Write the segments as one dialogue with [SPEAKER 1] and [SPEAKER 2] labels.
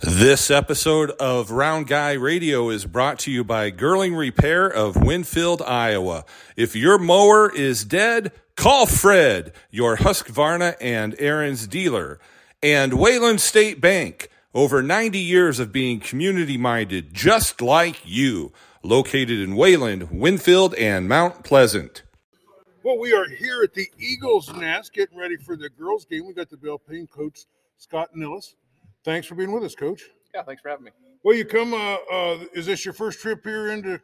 [SPEAKER 1] This episode of Round Guy Radio is brought to you by Girling Repair of Winfield, Iowa. If your mower is dead, call Fred, your Husqvarna and Ariens dealer. And Wayland State Bank, over 90 years of being community minded, just like you, located in Wayland, Winfield, and Mount Pleasant.
[SPEAKER 2] Well, we are here at the Eagles Nest getting ready for the girls' game. We got the Belle Plaine coach, Scott Nillis. Thanks for being with us, Coach.
[SPEAKER 3] Yeah, thanks for having me.
[SPEAKER 2] Well, you come. Uh, uh, is this your first trip here into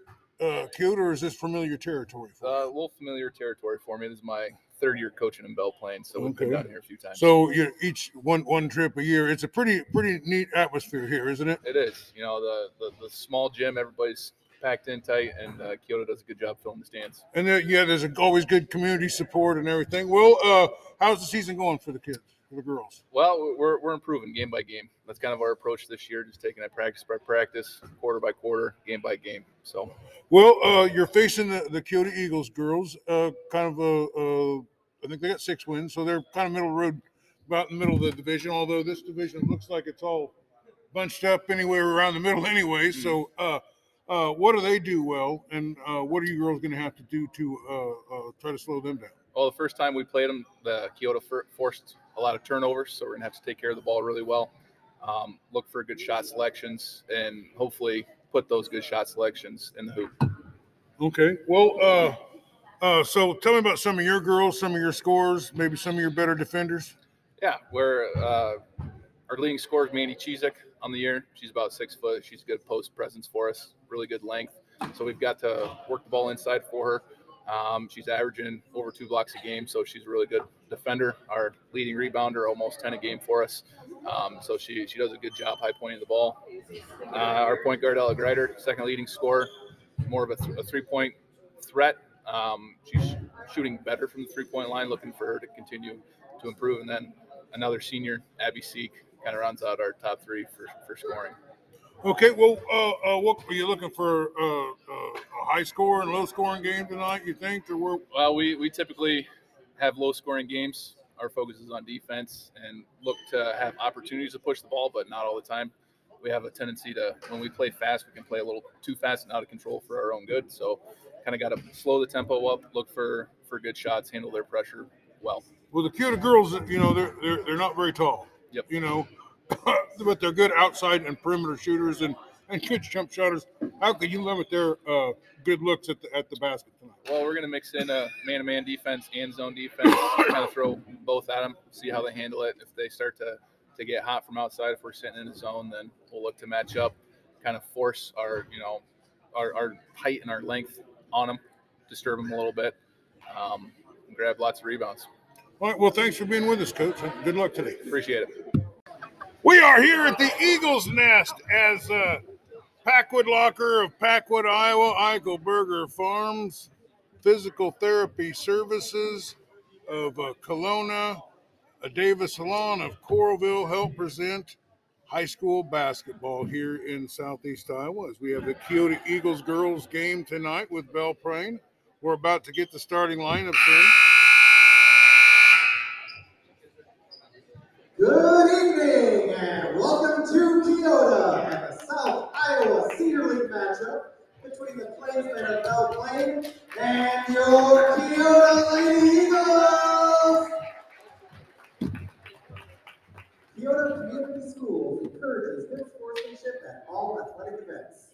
[SPEAKER 2] uh, Keota, or is this familiar territory? For
[SPEAKER 3] Uh, a little familiar territory for me. This is my third year coaching in Belle Plaine, so we've been down here a few times.
[SPEAKER 2] So you each one one trip a year. It's a pretty pretty neat atmosphere here, isn't it?
[SPEAKER 3] it is. You know, the, the the small gym, everybody's packed in tight, and uh, Keota does a good job filling the stands.
[SPEAKER 2] And then, yeah, there's a, always good community support and everything. Well, uh, how's the season going for the kids, for the girls?
[SPEAKER 3] Well, we're, we're improving game by game. That's kind of our approach this year, just taking it practice by practice, quarter by quarter, game by game. So,
[SPEAKER 2] Well, uh, you're facing the, the Keota Eagles girls. Uh, kind of a, uh, I think they got six wins, so they're kind of middle road, about in the middle of the division. Although this division looks like it's all bunched up anywhere around the middle, anyway. So, uh, uh, what do they do well, and uh, what are you girls going to have to do to uh, uh, try to slow them down?
[SPEAKER 3] well, the first time we played them, the Keota forced a lot of turnovers, so we're gonna have to take care of the ball really well. Um, look for good shot selections, and hopefully put those good shot selections in the hoop.
[SPEAKER 2] Okay. Well, uh, uh, so tell me about some of your girls, some of your scores, maybe some of your better defenders.
[SPEAKER 3] Yeah, we're uh, our leading scorer is Mandy Chizek on the year. She's about six foot. She's a good post presence for us, really good length. So we've got to work the ball inside for her. Um, she's averaging over two blocks a game, so she's really good defender. Our leading rebounder, almost ten a game for us. Um, so she she does a good job high pointing the ball. Uh, our point guard Ella Greider, second leading scorer, more of a, th- a three point threat. Um, she's shooting better from the three point line, looking for her to continue to improve. And then another senior, Abby Seek, kind of rounds out our top three for, for scoring.
[SPEAKER 2] Okay. Well, uh, uh, what are you looking for? Uh, uh, a high score and low scoring game tonight? You think, or we're
[SPEAKER 3] Well, we, we typically have low scoring games. Our focus is on defense and look to have opportunities to push the ball, but not all the time. We have a tendency to, when we play fast, we can play a little too fast and out of control for our own good. So, kind of got to slow the tempo up, look for, for good shots, handle their pressure well.
[SPEAKER 2] well, the Keota girls, you know, they're they're, they're not very tall.
[SPEAKER 3] Yep.
[SPEAKER 2] You know, but they're good outside and perimeter shooters and and good jump shotters. How could you limit their uh, good looks at the at the basket tonight?
[SPEAKER 3] Well, we're going to mix in a man-to-man defense and zone defense. kind of throw both at them, see how they handle it. If they start to to get hot from outside, if we're sitting in a zone, then we'll look to match up, kind of force our you know our, our height and our length on them, disturb them a little bit, um, and grab lots of rebounds.
[SPEAKER 2] All right. Well, thanks for being with us, Coach. Good luck today.
[SPEAKER 3] Appreciate it.
[SPEAKER 2] We are here at the Eagles Nest as uh, Packwood Locker of Packwood, Iowa, Eichelberger Farms, Physical Therapy Services of uh, Kalona, Davis Salon of Coralville help present high school basketball here in Southeast Iowa as we have the Keota Eagles girls game tonight with Plaine. We're about to get the starting lineups in.
[SPEAKER 4] Good evening and welcome to Keota Iowa Cedar League matchup between the Plainsmen of Belle Plaine and your Keota Lady Eagles. Keota Community Schools encourages good sportsmanship at all athletic events.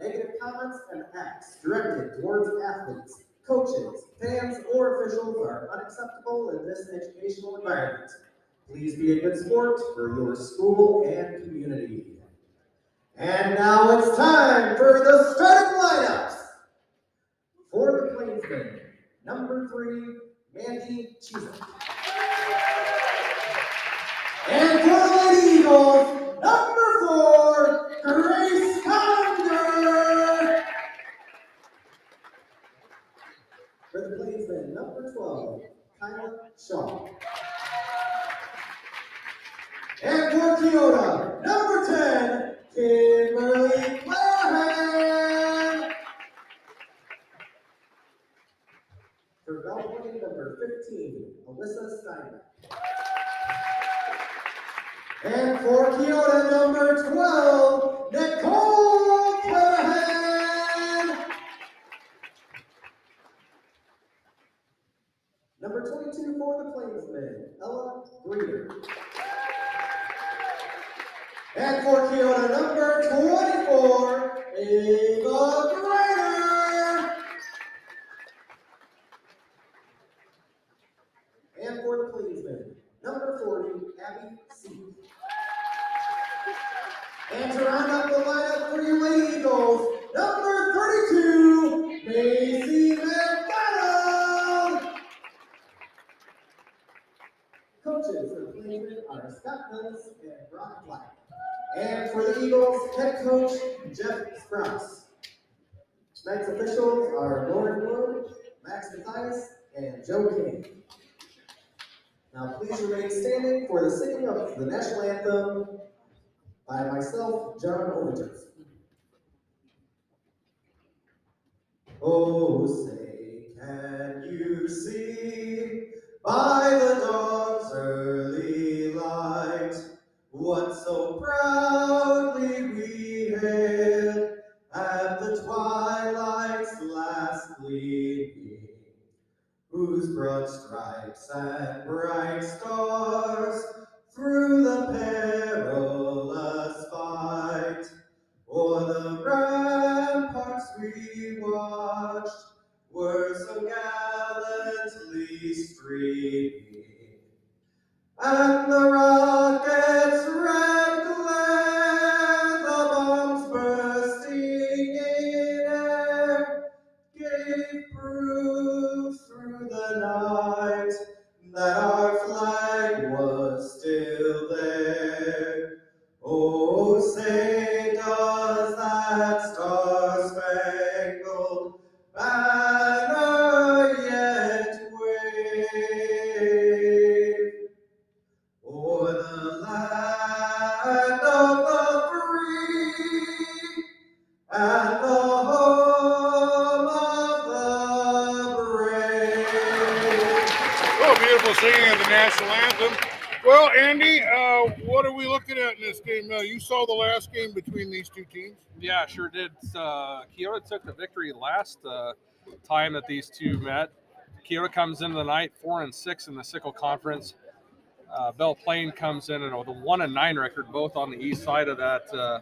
[SPEAKER 4] Negative comments and acts directed towards athletes, coaches, fans, or officials are unacceptable in this educational environment. Please be a good sport for your school and community. And now it's time for the starting lineups. For the Plainsmen, number three, Mandy Chisholm. And
[SPEAKER 5] Yeah, sure did. Uh, Keota took the victory last uh, time that these two met. Keota comes into the night four and six in the Sickle Conference. Uh, Belle Plaine comes in and with a one and nine record, both on the east side of that uh,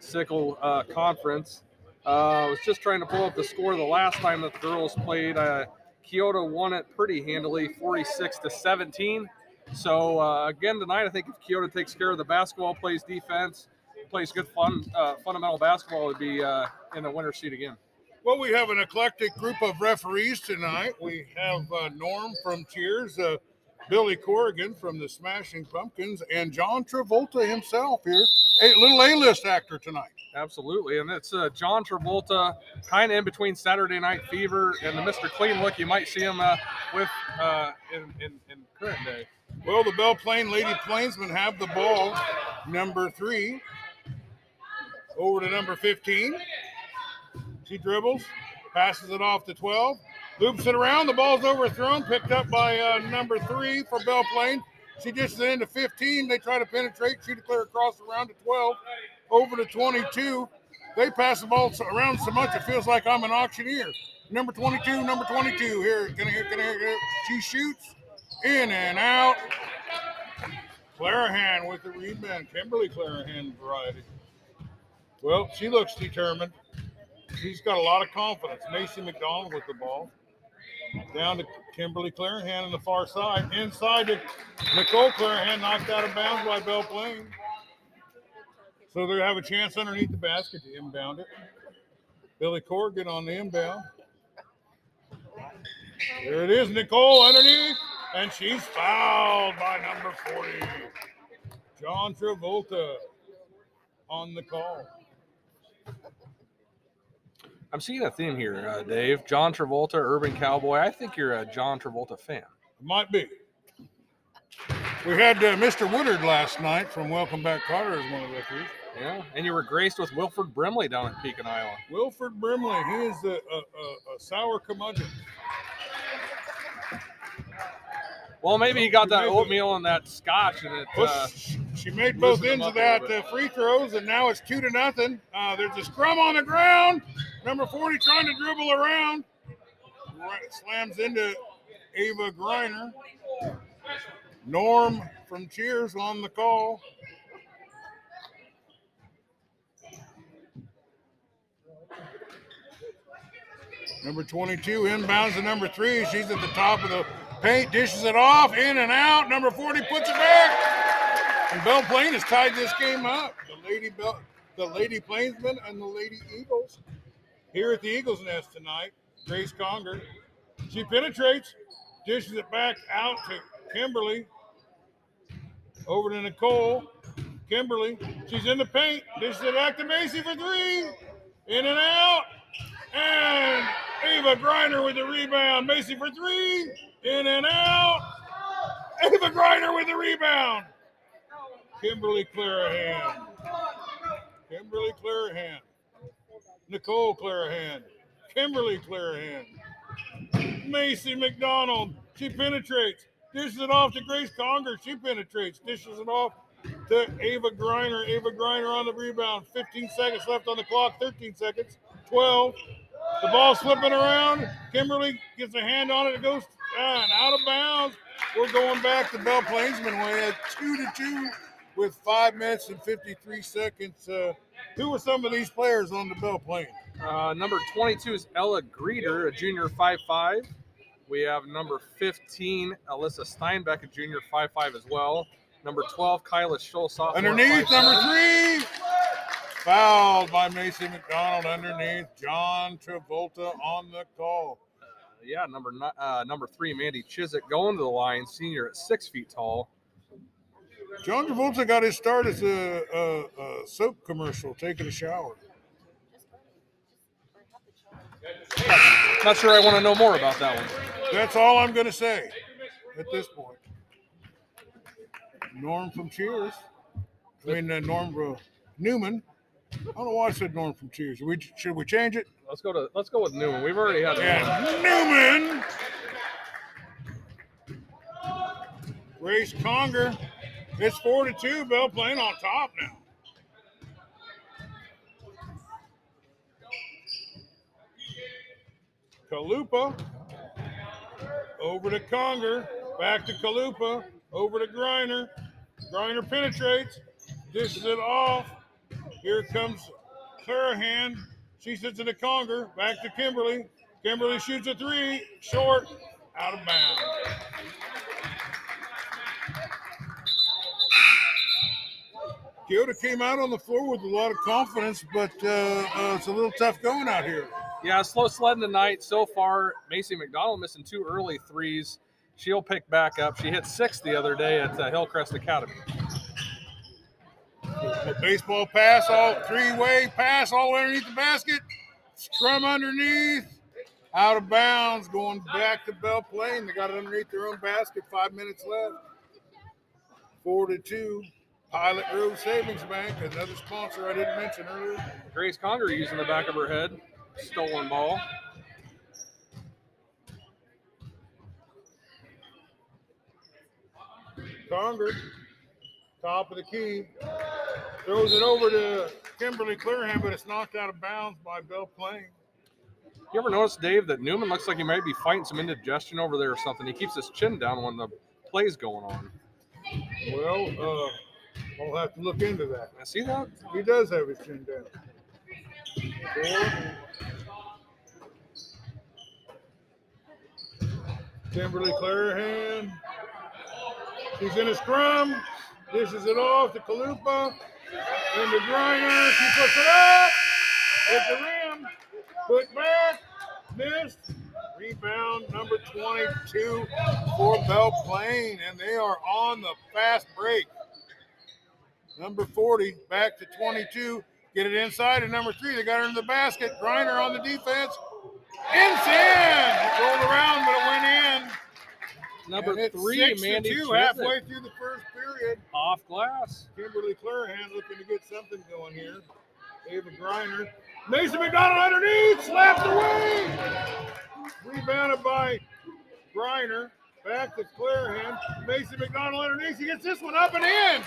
[SPEAKER 5] Sickle uh, Conference. Uh, I was just trying to pull up the score the last time that the girls played. Uh, Keota won it pretty handily, 46 to 17. So uh, again tonight, I think if Keota takes care of the basketball, plays defense, plays good fun uh, fundamental basketball, would be uh, in the winner's seat again.
[SPEAKER 2] Well, we have an eclectic group of referees tonight. We have uh, Norm from Cheers, uh, Billy Corrigan from the Smashing Pumpkins, and John Travolta himself here, a little A-list actor tonight.
[SPEAKER 5] Absolutely, and it's uh, John Travolta, kind of in between Saturday Night Fever and the Mr. Clean look you might see him uh, with uh, in, in, in current day.
[SPEAKER 2] Well, the Belle Plaine Lady Plainsmen have the ball, number three, over to number 15. She dribbles, passes it off to 12, loops it around. The ball's overthrown, picked up by uh, number three for Belle Plaine. She dishes it into 15. They try to penetrate, shoot it clear across around to 12, over to 22. They pass the ball around so much it feels like I'm an auctioneer. Number 22, number 22. Here, can I hear, can I hear. She shoots in and out. Clarahan with the rebound. Kimberly Clarahan variety. Well, she looks determined. She's got a lot of confidence. Macy McDonald with the ball. Down to Kimberly Clarahan on the far side. Inside to Nicole Clarahan, knocked out of bounds by Belle Plaine. So they have a chance underneath the basket to inbound it. Billy Corrigan on the inbound. There it is, Nicole underneath, and she's fouled by number 40. John Travolta on the call.
[SPEAKER 5] I'm seeing a theme here, uh, Dave. John Travolta, Urban Cowboy. I think you're a John Travolta fan.
[SPEAKER 2] Might be. We had uh, Mr. Woodard last night from Welcome Back Kotter as one of the referees.
[SPEAKER 5] Yeah, and you were graced with Wilford Brimley down in Pekin, Iowa.
[SPEAKER 2] Wilford Brimley, he is a, a, a, a sour curmudgeon.
[SPEAKER 5] Well, maybe he got that oatmeal and that scotch, and it. Uh,
[SPEAKER 2] She made both ends of that uh, free throws, and now it's two to nothing. Uh, there's a scrum on the ground. Number 40 trying to dribble around. Right, slams into Ava Griner. Norm from Cheers on the call. Number 22 inbounds to number three. She's at the top of the paint, dishes it off, in and out. Number 40 puts it back. And Belle Plaine has tied this game up. The Lady Bell, the Lady Plainsmen and the Lady Eagles here at the Eagles Nest tonight. Grace Conger. She penetrates, dishes it back out to Kimberly. Over to Nicole. Kimberly. She's in the paint. Dishes it back to Macy for three. In and out. And Ava Griner with the rebound. Macy for three. In and out. Ava Griner with the rebound. Kimberly Clarahan. Kimberly Clarahan. Nicole Clarahan. Kimberly Clarahan. Macy McDonald. She penetrates. Dishes it off to Grace Conger. She penetrates. Dishes it off to Ava Griner. Ava Griner on the rebound. 15 seconds left on the clock. 13 seconds. 12. The ball slipping around. Kimberly gets a hand on it. It goes uh, out of bounds. We're going back to Belle Plainsman way at two to two with five minutes and 53 seconds. Uh, who are some of these players on the Belle Plaine?
[SPEAKER 5] Uh, number 22 is Ella Greeter, a junior 5'5. We have number 15, Alyssa Steinbeck, a junior 5'5 as well. Number 12, Kyla Scholl, sophomore.
[SPEAKER 2] Underneath,
[SPEAKER 5] 5'7.
[SPEAKER 2] number three. Fouled by Macy McDonald underneath. John Travolta on the call.
[SPEAKER 5] Yeah, number uh, number three, Mandy Chiswick, going to the line, senior at six feet tall.
[SPEAKER 2] John Travolta got his start as a, a, a soap commercial, taking a shower.
[SPEAKER 5] Not sure I want to know more about that one.
[SPEAKER 2] That's all I'm going to say at this point. Norm from Cheers. I mean, uh, Norm uh, Newman. I don't know why I said Norm from Cheers. We, should we change it?
[SPEAKER 5] Let's go to let's go with Newman. We've already had.
[SPEAKER 2] And Newman. Grace Conger. It's four to two. Belle Plaine on top now. Kalupa. Over to Conger. Back to Kalupa. Over to Griner. Griner penetrates. Dishes it off. Here comes Clarahan. She sits in the Conger. Back to Kimberly. Kimberly shoots a three. Short. Out of bounds. Keota came out on the floor with a lot of confidence, but uh, uh, it's a little tough going out here.
[SPEAKER 5] Yeah, slow sledding tonight so far. Macy McDonald missing two early threes. She'll pick back up. She hit six the other day at uh, Hillcrest Academy.
[SPEAKER 2] A baseball pass, all three-way pass all underneath the basket. Scrum underneath, out of bounds, going back to Belle Plaine. They got it underneath their own basket. Five minutes left. Four to two. Pilot Grove Savings Bank, another sponsor I didn't mention earlier.
[SPEAKER 5] Grace Conger using the back of her head. Stolen ball.
[SPEAKER 2] Conger, top of the key, throws it over to Kimberly Clarahan, but it's knocked out of bounds by Belle Plaine.
[SPEAKER 5] You ever notice, Dave, that Newman looks like he might be fighting some indigestion over there or something? He keeps his chin down when the play's going on.
[SPEAKER 2] Well, uh, we'll have to look into that.
[SPEAKER 5] I see that.
[SPEAKER 2] He does have his chin down. Four. Kimberly Clarahan. She's in a scrum. Dishes it off to Kalupa. Into Griner. She puts it up. Hit the rim. Put back. Missed. Rebound number 22 for Belle Plaine. And they are on the fast break. Number 40 back to 22. Get it inside. And number three, they got her in the basket. Griner on the defense. Inside. Rolled around, but it went in.
[SPEAKER 5] Number three, Mandy
[SPEAKER 2] two, halfway through the first period.
[SPEAKER 5] off glass.
[SPEAKER 2] Kimberly Clarahan looking to get something going here. Ava Griner. Mason McDonald underneath, slapped away. Rebounded by Griner. Back to Clarahan. Mason McDonald underneath. He gets this one up and in.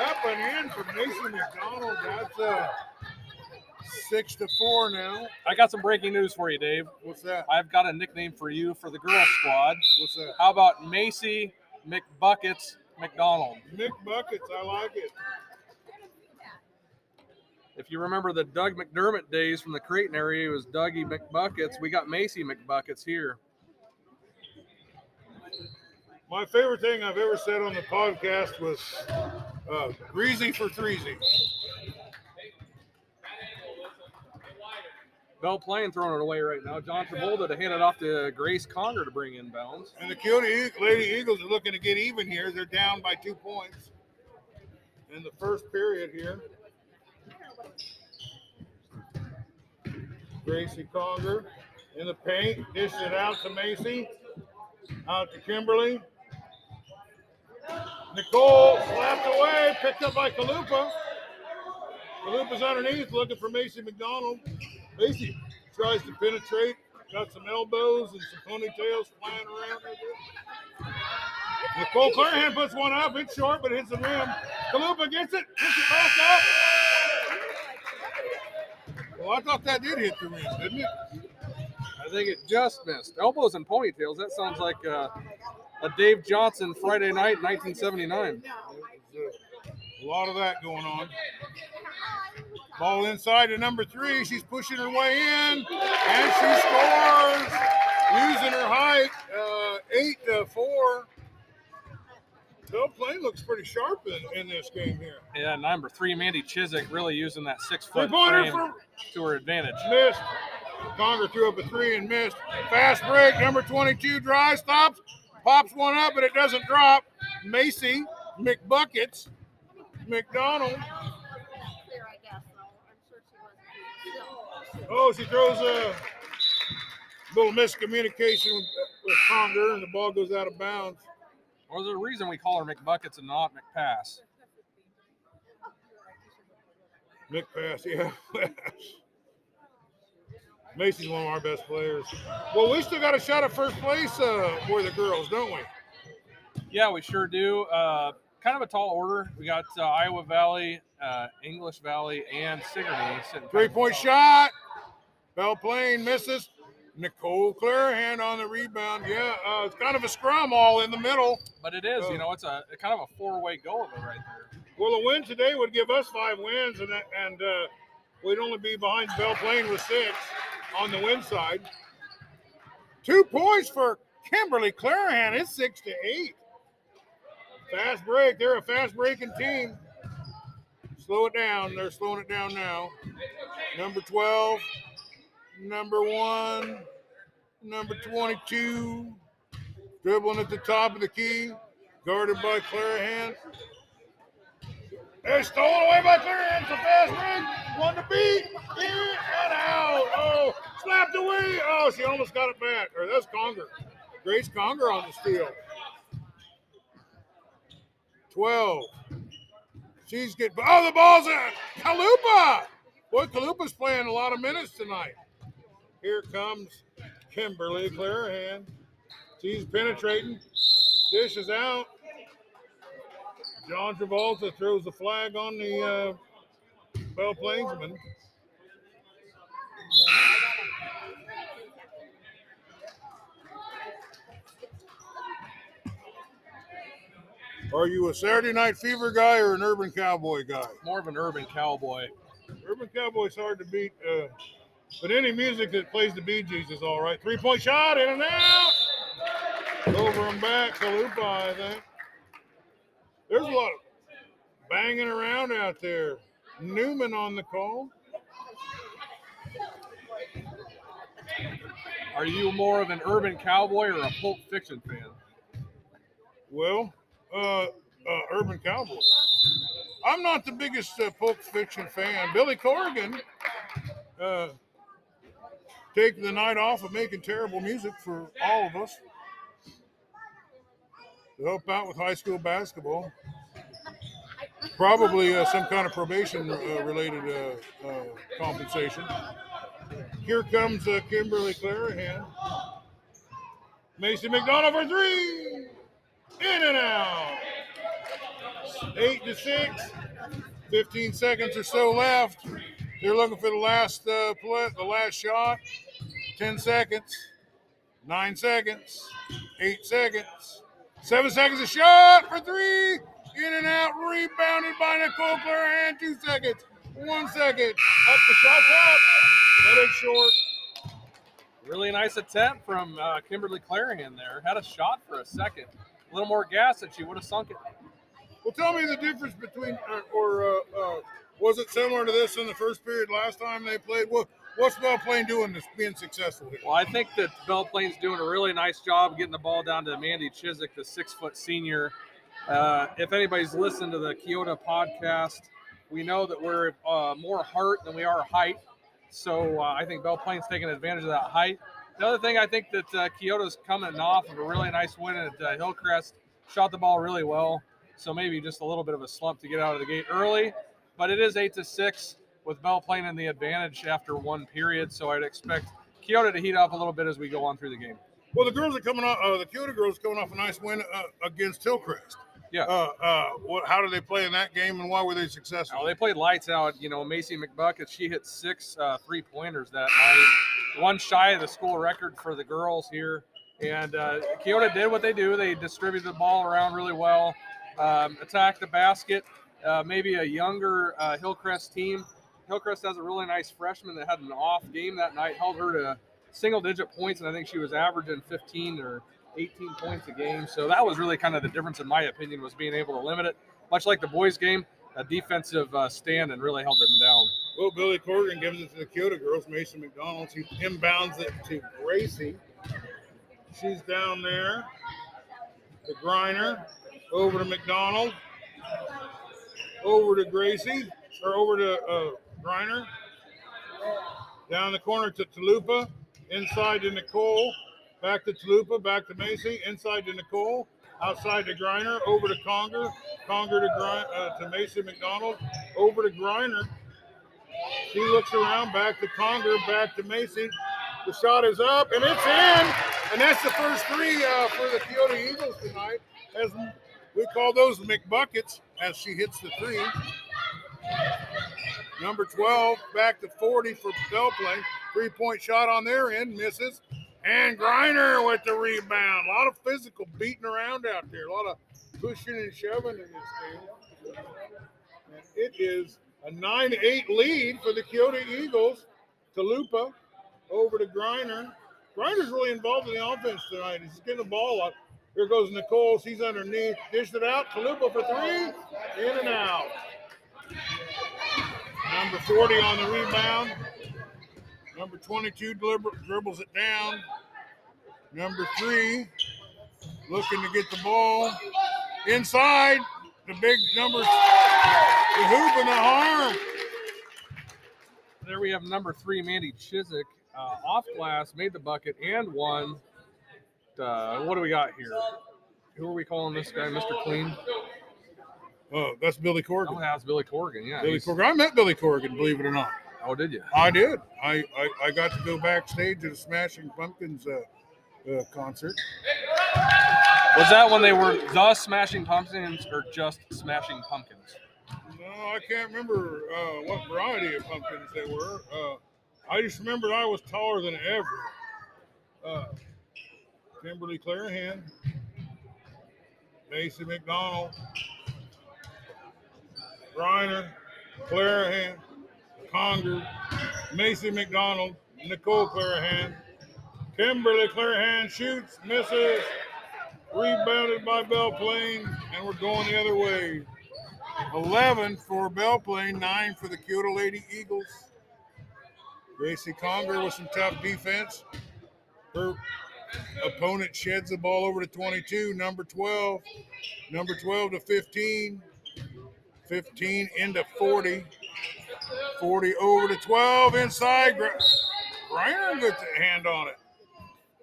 [SPEAKER 2] Up and in for Mason McDonald. That's a six to four now.
[SPEAKER 5] I got some breaking news for you, Dave.
[SPEAKER 2] What's that?
[SPEAKER 5] I've got a nickname for you for the girls squad.
[SPEAKER 2] What's that?
[SPEAKER 5] How about Macy McBuckets McDonald?
[SPEAKER 2] McBuckets, I like it.
[SPEAKER 5] If you remember the Doug McDermott days from the Creighton area, it was Dougie McBuckets. We got Macy McBuckets here.
[SPEAKER 2] My favorite thing I've ever said on the podcast was uh, greasy for threesy.
[SPEAKER 5] Belle Plaine throwing it away right now. John Travolta to hand it off to Grace Conger to bring in bounds.
[SPEAKER 2] And the Lady Eagles are looking to get even here. They're down by two points in the first period here. Gracie Conger in the paint, dishes it out to Macy, out to Kimberly. Nicole slapped away, picked up by Kalupa. Kalupa's underneath, looking for Macy McDonald. Macy tries to penetrate, got some elbows and some ponytails flying around. Nicole Clarahan puts one up. It's short, but hits the rim. Kalupa gets it, puts it back up. Well, I thought that did hit the rim, didn't it?
[SPEAKER 5] I think it just missed. Elbows and ponytails. That sounds like uh, a Dave Johnson Friday night, 1979.
[SPEAKER 2] A lot of that going on. Ball inside to number three. She's pushing her way in, and she scores, using her height. Uh, eight to four. Belle Plaine looks pretty sharp in, in this game here.
[SPEAKER 5] Yeah, number three, Mandy Chiswick, really using that six foot frame
[SPEAKER 2] from
[SPEAKER 5] to her advantage.
[SPEAKER 2] missed. Conger threw up a three and missed. Fast break. Number 22 dry stops, pops one up, but it doesn't drop. Macy McBuckets McDonald. Oh, she throws a little miscommunication with, with Conger, and the ball goes out of bounds.
[SPEAKER 5] Or there's a reason we call her McBuckets and not McPass.
[SPEAKER 2] McPass, Pass, yeah. Macy's one of our best players. Well, we still got a shot at first place uh, for the girls, don't we?
[SPEAKER 5] Yeah, we sure do. Uh, kind of a tall order. We got uh, Iowa Valley, uh, English Valley, and Sigourney.
[SPEAKER 2] Three point shot. Belle Plaine misses. Nicole Clarahan on the rebound. Yeah, uh, it's kind of a scrum all in the middle.
[SPEAKER 5] But it is,
[SPEAKER 2] Oh.
[SPEAKER 5] you know, it's a kind of a four-way go of it right there.
[SPEAKER 2] Well, a win today would give us five wins, and and uh, we'd only be behind Belle Plaine with six on the win side. Two points for Kimberly Clarahan. It's six to eight. Fast break. They're a fast breaking team. Slow it down. They're slowing it down now. Number 12, number one, number 22, dribbling at the top of the key, guarded by Clarahan. They're stolen away by. It's a fast break. One to beat. In and out. Oh, slapped away. Oh, she almost got it back. Or that's Conger. Grace Conger on the steal. 12. She's getting. Oh, the ball's in. Kalupa. Boy, Kalupa's playing a lot of minutes tonight. Here comes Kimberly Clarahan. She's penetrating. Dish is out. John Travolta throws the flag on the uh, Belle Plainsman. Are you a Saturday Night Fever guy or an Urban Cowboy guy?
[SPEAKER 5] More of an urban cowboy.
[SPEAKER 2] Urban Cowboy's hard to beat, uh, but any music that plays the Bee Gees is all right. Three point shot, in and out. Over and back, Kalupa, I think. There's a lot of banging around out there. Newman on the call.
[SPEAKER 5] Are you more of an urban cowboy or a Pulp Fiction fan?
[SPEAKER 2] Well, uh, uh, Urban Cowboy. I'm not the biggest uh, Pulp Fiction fan. Billy Corrigan uh, taking the night off of making terrible music for all of us to help out with high school basketball. Probably uh, some kind of probation uh, related uh, uh, compensation. Here comes Kimberly Clarahan. Mason McDonald for three. In and out. Eight to six. 15 seconds or so left. They're looking for the last uh, play, the last shot. 10 seconds. Nine seconds. Eight seconds. Seven seconds. A shot for three. In and out. Rebounded by Nicole and Two seconds. One second. Up the shot's up. But it's short.
[SPEAKER 5] Really nice attempt from uh, Kimberly Clarahan there. Had a shot for a second. A little more gas and she would have sunk it.
[SPEAKER 2] Well, tell me the difference between, uh, or uh, uh, was it similar to this in the first period last time they played? What What's Belle Plaine doing that's being successful here?
[SPEAKER 5] Well, I think that Belle Plaine's doing a really nice job getting the ball down to Mandy Chiswick, the six foot senior. Uh, if anybody's listened to the Keota podcast, we know that we're uh, more heart than we are height. So uh, I think Belle Plaine's taking advantage of that height. The other thing I think that uh, Keota's coming off of a really nice win at uh, Hillcrest, shot the ball really well. So maybe just a little bit of a slump to get out of the gate early, but it is eight to six with Belle Plaine in the advantage after one period. So I'd expect Keota to heat up a little bit as we go on through the game.
[SPEAKER 2] Well, the girls are coming off. Uh, the Keota girls coming off a nice win uh, against Hillcrest.
[SPEAKER 5] Yeah.
[SPEAKER 2] Uh, uh, what? How did they play in that game, and why were they successful?
[SPEAKER 5] Oh, they played lights out. You know, Macy McBucket, she hit six uh, three pointers that night, one shy of the school record for the girls here. And uh, Keota did what they do. They distributed the ball around really well, um, attacked the basket. Uh, maybe a younger uh, Hillcrest team. Hillcrest has a really nice freshman that had an off game that night, held her to single digit points, and I think she was averaging 15 or 18 points a game. So that was really kind of the difference, in my opinion, was being able to limit it. Much like the boys' game, a defensive uh, stand and really held them down.
[SPEAKER 2] Well, Billy Corgan gives it to the Keota girls. Mason McDonald, he inbounds it to Gracie. She's down there. The Griner. Over to McDonald. Over to Gracie. Or over to uh, Griner. Down the corner to Kalupa. Inside to Nicole. Back to Kalupa. Back to Macy. Inside to Nicole. Outside to Griner. Over to Conger. Conger to Griner, uh, to Macy McDonald. Over to Griner. She looks around, back to Conger, back to Macy. The shot is up and it's in, and that's the first three uh, for the Keota Eagles tonight. As we call those McBuckets, as she hits the three. Number 12 back to 40 for Belle Plaine. Three point shot on their end, misses. And Griner with the rebound. A lot of physical beating around out there. A lot of pushing and shoving in this game. And it is a 9 8 lead for the Keota Eagles. Kalupa over to Griner. Griner's really involved in the offense tonight. He's getting the ball up. Here goes Nicole. She's underneath. Dished it out. Kalupa for three. In and out. Number 40 on the rebound. Number 22 deliber- dribbles it down. Number three looking to get the ball inside. The big number, the hoop and the harm.
[SPEAKER 5] There we have number three, Mandy Chiswick, uh, off glass, made the bucket and won. Uh, what do we got here? Who are we calling this guy, Mr. Clean?
[SPEAKER 2] Oh, that's Billy
[SPEAKER 5] Oh,
[SPEAKER 2] Corrigan.
[SPEAKER 5] that's Billy Corgan. Yeah.
[SPEAKER 2] Billy Corrigan. I met Billy Corgan, believe it or not.
[SPEAKER 5] Oh, did you?
[SPEAKER 2] I did. I, I, I got to go backstage at a Smashing Pumpkins uh, uh, concert.
[SPEAKER 5] Was that when they were the Smashing Pumpkins or just Smashing Pumpkins?
[SPEAKER 2] No, I can't remember uh, what variety of pumpkins they were. Uh, I just remembered I was taller than ever. Uh, Kimberly Clarahan, Macy McDonald, Griner, Clarahan, Conger, Macy McDonald, Nicole Clarahan, Kimberly Clarahan shoots, misses, rebounded by Belle Plaine, and we're going the other way. 11 for Belle Plaine, 9 for the Keota Lady Eagles. Gracie Conger with some tough defense. Her opponent sheds the ball over to 22, number 12. Number 12 to 15. 15 into 40. 40 over to 12 inside. Gr- Griner gets a hand on it.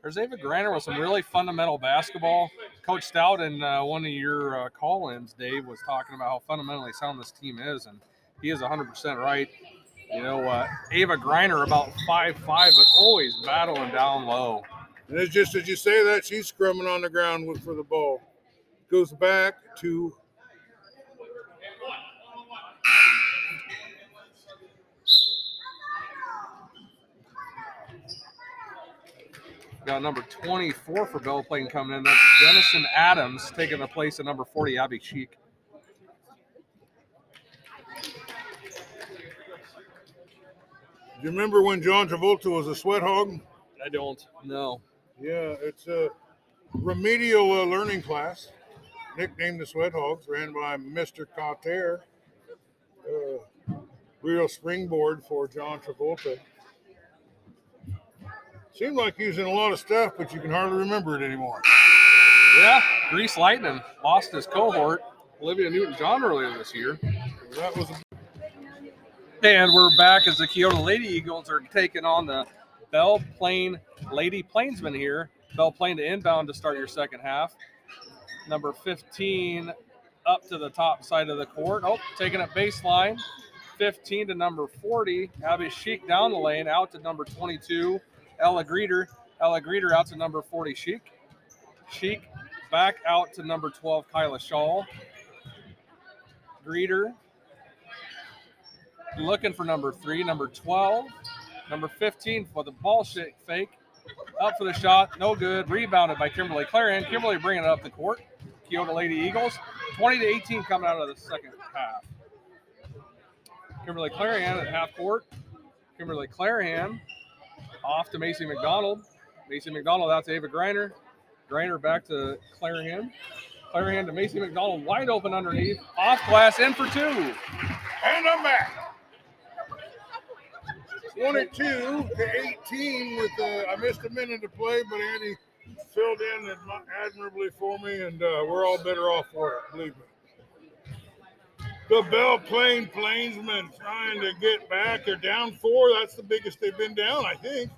[SPEAKER 5] There's Ava Griner with some really fundamental basketball. Coach Stout in uh, one of your uh, call-ins, Dave, was talking about how fundamentally sound this team is, and he is 100% right. You know, uh, Ava Griner about five five, but always battling down low.
[SPEAKER 2] And it's just as you say that, she's scrumming on the ground with, for the ball. Goes back to
[SPEAKER 5] Got number 24 for Belle Plaine coming in. That's Denison Adams taking the place of number 40, Abby Cheek.
[SPEAKER 2] Do you remember when John Travolta was a sweat hog?
[SPEAKER 5] I don't No.
[SPEAKER 2] Yeah, it's a remedial uh, learning class, nicknamed the Sweat Hogs, ran by Mr. Kotter. Uh, real springboard for John Travolta. Seemed like he was in a lot of stuff, but you can hardly remember it anymore.
[SPEAKER 5] Yeah, Grease Lightning lost his cohort, Olivia Newton John, earlier this year.
[SPEAKER 2] That was a
[SPEAKER 5] And we're back as the Keota Lady Eagles are taking on the Belle Plaine Lady Plainsmen here. Belle Plaine to inbound to start your second half. Number 15 up to the top side of the court. Oh, taking it baseline. 15 to number 40. Abby Sheik down the lane, out to number 22. Ella Greeter. Ella Greeter out to number 40, Sheik. Sheik back out to number 12, Kyla Shaw. Greeter looking for number three, number 12, number 15 for the ball fake. Up for the shot, no good. Rebounded by Kimberly Clarion. Kimberly bringing it up the court. Keota Lady Eagles, 20 to 18 coming out of the second half. Kimberly Clarion at half court. Kimberly Clarion off to Macy McDonald. Macy McDonald out to Ava Griner. Griner back to Clarion. Clarion to Macy McDonald, wide open underneath. Off glass, in for two.
[SPEAKER 2] And I'm back. 22 to 18 with uh, I missed a minute to play, but Andy filled in admirably for me, and uh, we're all better off for it, believe me. The Belle Plaine Plainsmen trying to get back. They're down four. That's the biggest they've been down, I think.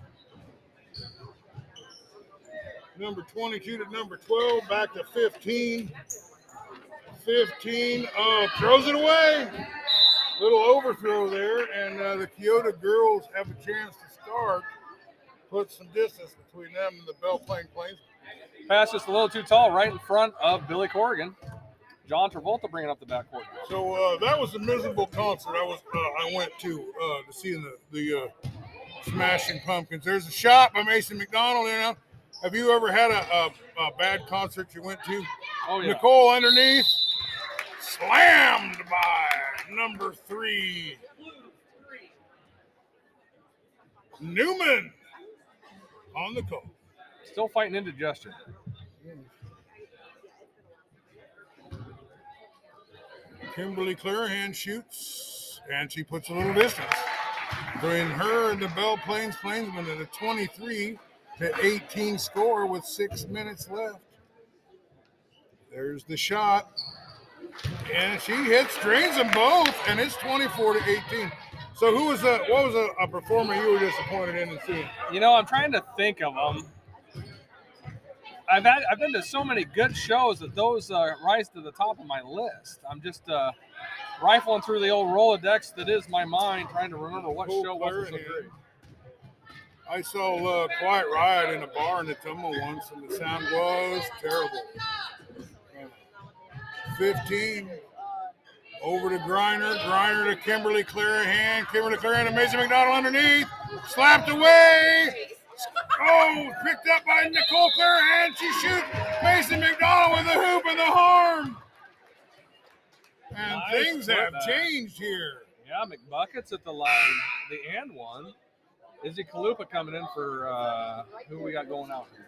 [SPEAKER 2] Number 22 to number 12, back to 15. 15 uh, throws it away little overthrow there, and uh, the Keota girls have a chance to start. Put some distance between them and the Belle Plaine Plains.
[SPEAKER 5] Pass just a little too tall, right in front of Billy Corrigan. John Travolta bringing up the backcourt.
[SPEAKER 2] So uh, that was a miserable concert I was uh, I went to uh, to see the the uh, Smashing Pumpkins. There's a shot by Mason McDonald. You know, have you ever had a, a, a bad concert you went to?
[SPEAKER 5] Oh yeah.
[SPEAKER 2] Nicole underneath, slammed by number three. Newman on the call.
[SPEAKER 5] Still fighting indigestion.
[SPEAKER 2] Kimberly Clarahan shoots, and she puts a little distance between her and the Bell Plains Plainsmen at a 23 to 18 score with six minutes left. There's the shot, and she hits, drains them both, and it's 24 to 18. So, who was that? What was a, a performer you were disappointed in and seeing?
[SPEAKER 5] You know, I'm trying to think of them. I've had, I've been to so many good shows that those uh, rise to the top of my list. I'm just uh, rifling through the old Rolodex that is my mind, trying to remember what
[SPEAKER 2] Cool
[SPEAKER 5] show wasn't so great.
[SPEAKER 2] I saw uh, Quiet Riot in a bar in the Ottumwa once, and the sound was terrible. Uh, 15 over to Griner. Griner to Kimberly Clarahan. Kimberly Clarahan to Mason McDonald underneath. Slapped away. Oh, picked up by Nicole Clarahan. She shoots Mason McDonald with the hoop and the harm. And
[SPEAKER 5] Nice
[SPEAKER 2] things have
[SPEAKER 5] putback.
[SPEAKER 2] changed here.
[SPEAKER 5] Yeah, McBucket's at the line, the and one. Izzy Kalupa coming in for uh, who we got going out here?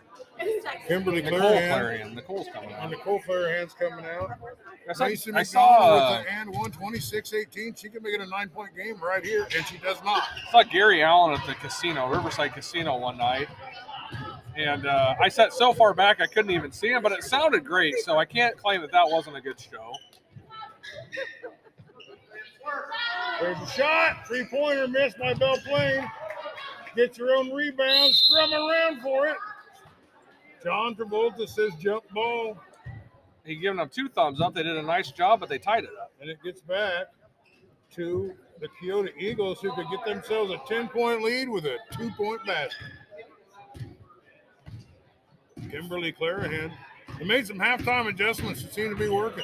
[SPEAKER 2] Kimberly
[SPEAKER 5] Nicole. Clarion. Nicole's coming
[SPEAKER 2] And. Nicole Clarahan's coming out.
[SPEAKER 5] I saw,
[SPEAKER 2] Mason
[SPEAKER 5] I saw, uh,
[SPEAKER 2] with the and one 26 18. She could make it a nine point game right here, and she does not.
[SPEAKER 5] I saw Gary Allan at the casino, Riverside Casino, one night, and uh, I sat so far back I couldn't even see him, but it sounded great, so I can't claim that that wasn't a good show.
[SPEAKER 2] There's a shot. Three pointer missed by Belle Plaine. Gets your own rebound. Scrum around for it. John Travolta says jump ball,
[SPEAKER 5] He giving them two thumbs up. They did a nice job, but they tied it up.
[SPEAKER 2] and it gets back to the Keota Eagles, who could get themselves a 10 point lead with a two point basket. Kimberly Clarahan. They made some halftime adjustments that seem to be working.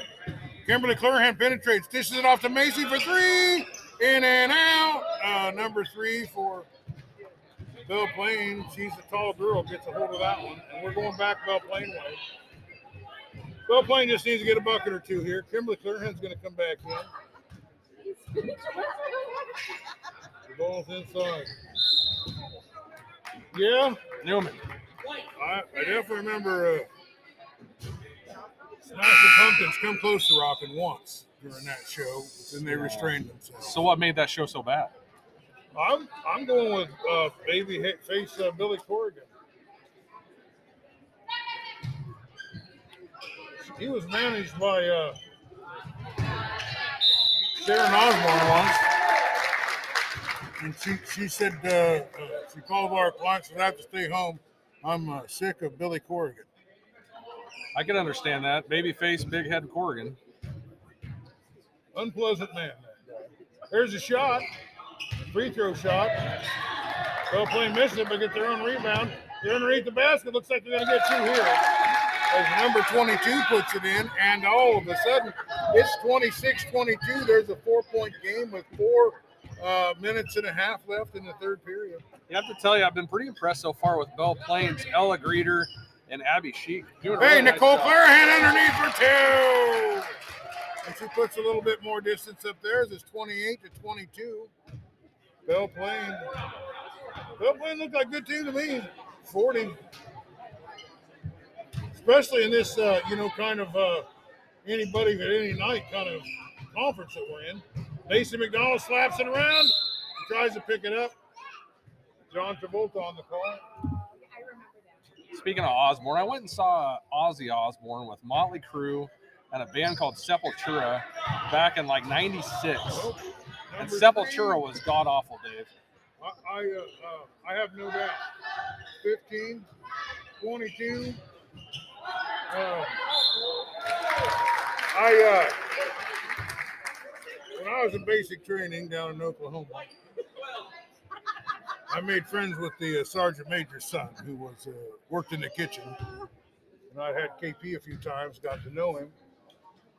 [SPEAKER 2] Kimberly Clarahan penetrates, dishes it off to Macy for three. In and out. Uh, number three for Belle Plaine, she's a tall girl, gets a hold of that one, and we're going back Belle Plaine way. Belle Plaine just needs to get a bucket or two here. Kimberly Clarahan's going to come back in. The ball's inside. Yeah,
[SPEAKER 5] Newman.
[SPEAKER 2] I, I definitely remember uh, the Pumpkins come close to rocking once during that show, then they restrained themselves.
[SPEAKER 5] So what made that show so bad?
[SPEAKER 2] I'm I'm going with uh, baby face uh, Billy Corrigan. He was managed by uh, Sharon Osbourne once, and she she said uh, uh, she called our clients and have to stay home. I'm uh, sick of Billy Corrigan.
[SPEAKER 5] I can understand that. Babyface, big head Corrigan.
[SPEAKER 2] Unpleasant man. There's a shot, free throw shot. Well, playing missed it, but get their own rebound. They're underneath the basket. Looks like they're going to get two here. As number 22 puts it in, and all of a sudden it's 26 22. There's a four point game with four uh, minutes and a half left in the third period.
[SPEAKER 5] You have to tell you, I've been pretty impressed so far with Belle Plaine's, Ella Greeter, and Abby Sheik. Doing
[SPEAKER 2] Hey,
[SPEAKER 5] really
[SPEAKER 2] Nicole
[SPEAKER 5] job.
[SPEAKER 2] Clarahan underneath for two. And she puts a little bit more distance up there. It's 28 to 22. Belle Plaine. Belle Plaine looked like a good team to me. 40. Especially in this, uh, you know, kind of uh, anybody at any night kind of conference that we're in. Mason McDonald slaps it around. Tries to pick it up. John Travolta on the call.
[SPEAKER 5] Speaking of Osbourne, I went and saw Ozzy Osbourne with Motley Crue and a band called Sepultura back in like '96. And Sepultura was god awful, Dave.
[SPEAKER 2] I, I, uh, uh, I have no doubt. 15, 22. Uh, I, uh, when I was in basic training down in Oklahoma, I made friends with the uh, sergeant major's son, who was uh, worked in the kitchen, and I had KP a few times, got to know him,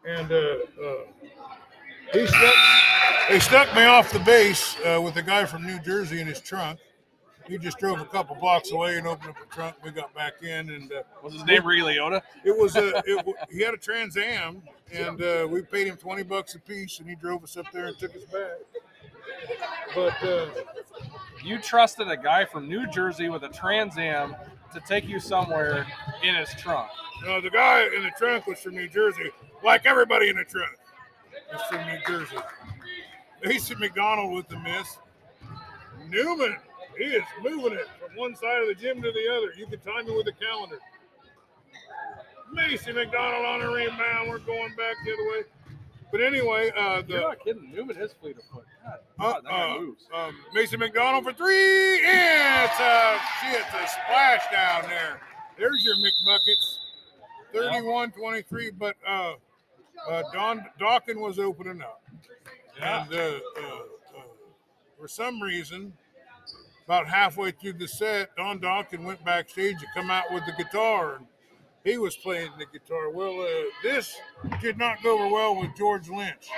[SPEAKER 2] and uh, uh, he stuck. They stuck me off the base uh, with a guy from New Jersey in his trunk. He just drove a couple blocks away and opened up the trunk. We got back in, and uh,
[SPEAKER 5] Was his name Ray Liotta?
[SPEAKER 2] it was a. It, he had a Trans Am, and uh, we paid him twenty bucks a piece, and he drove us up there and took us back. But uh,
[SPEAKER 5] You trusted a guy from New Jersey with a Trans Am to take you somewhere in his trunk.
[SPEAKER 2] no, the guy in the trunk was from New Jersey, like everybody in the trunk is from New Jersey. Mason McDonald with the miss. Newman, he is moving it from one side of the gym to the other. You can time it with a calendar. Mason McDonald on a rebound. We're going back the other way. But anyway, uh,
[SPEAKER 5] You're
[SPEAKER 2] the
[SPEAKER 5] not kidding. Newman is fleet of foot. God,
[SPEAKER 2] uh,
[SPEAKER 5] God, that guy
[SPEAKER 2] uh,
[SPEAKER 5] moves.
[SPEAKER 2] um, Mason McDonald for three. Yeah, it's a, gee, it's a splash down there. There's your McBuckets. 31-23, but uh, uh, Don Dokken was opening up. And uh, uh, uh, for some reason, about halfway through the set, Don Dokken went backstage to come out with the guitar. And he was playing the guitar. Well, uh, this did not go over well with George Lynch.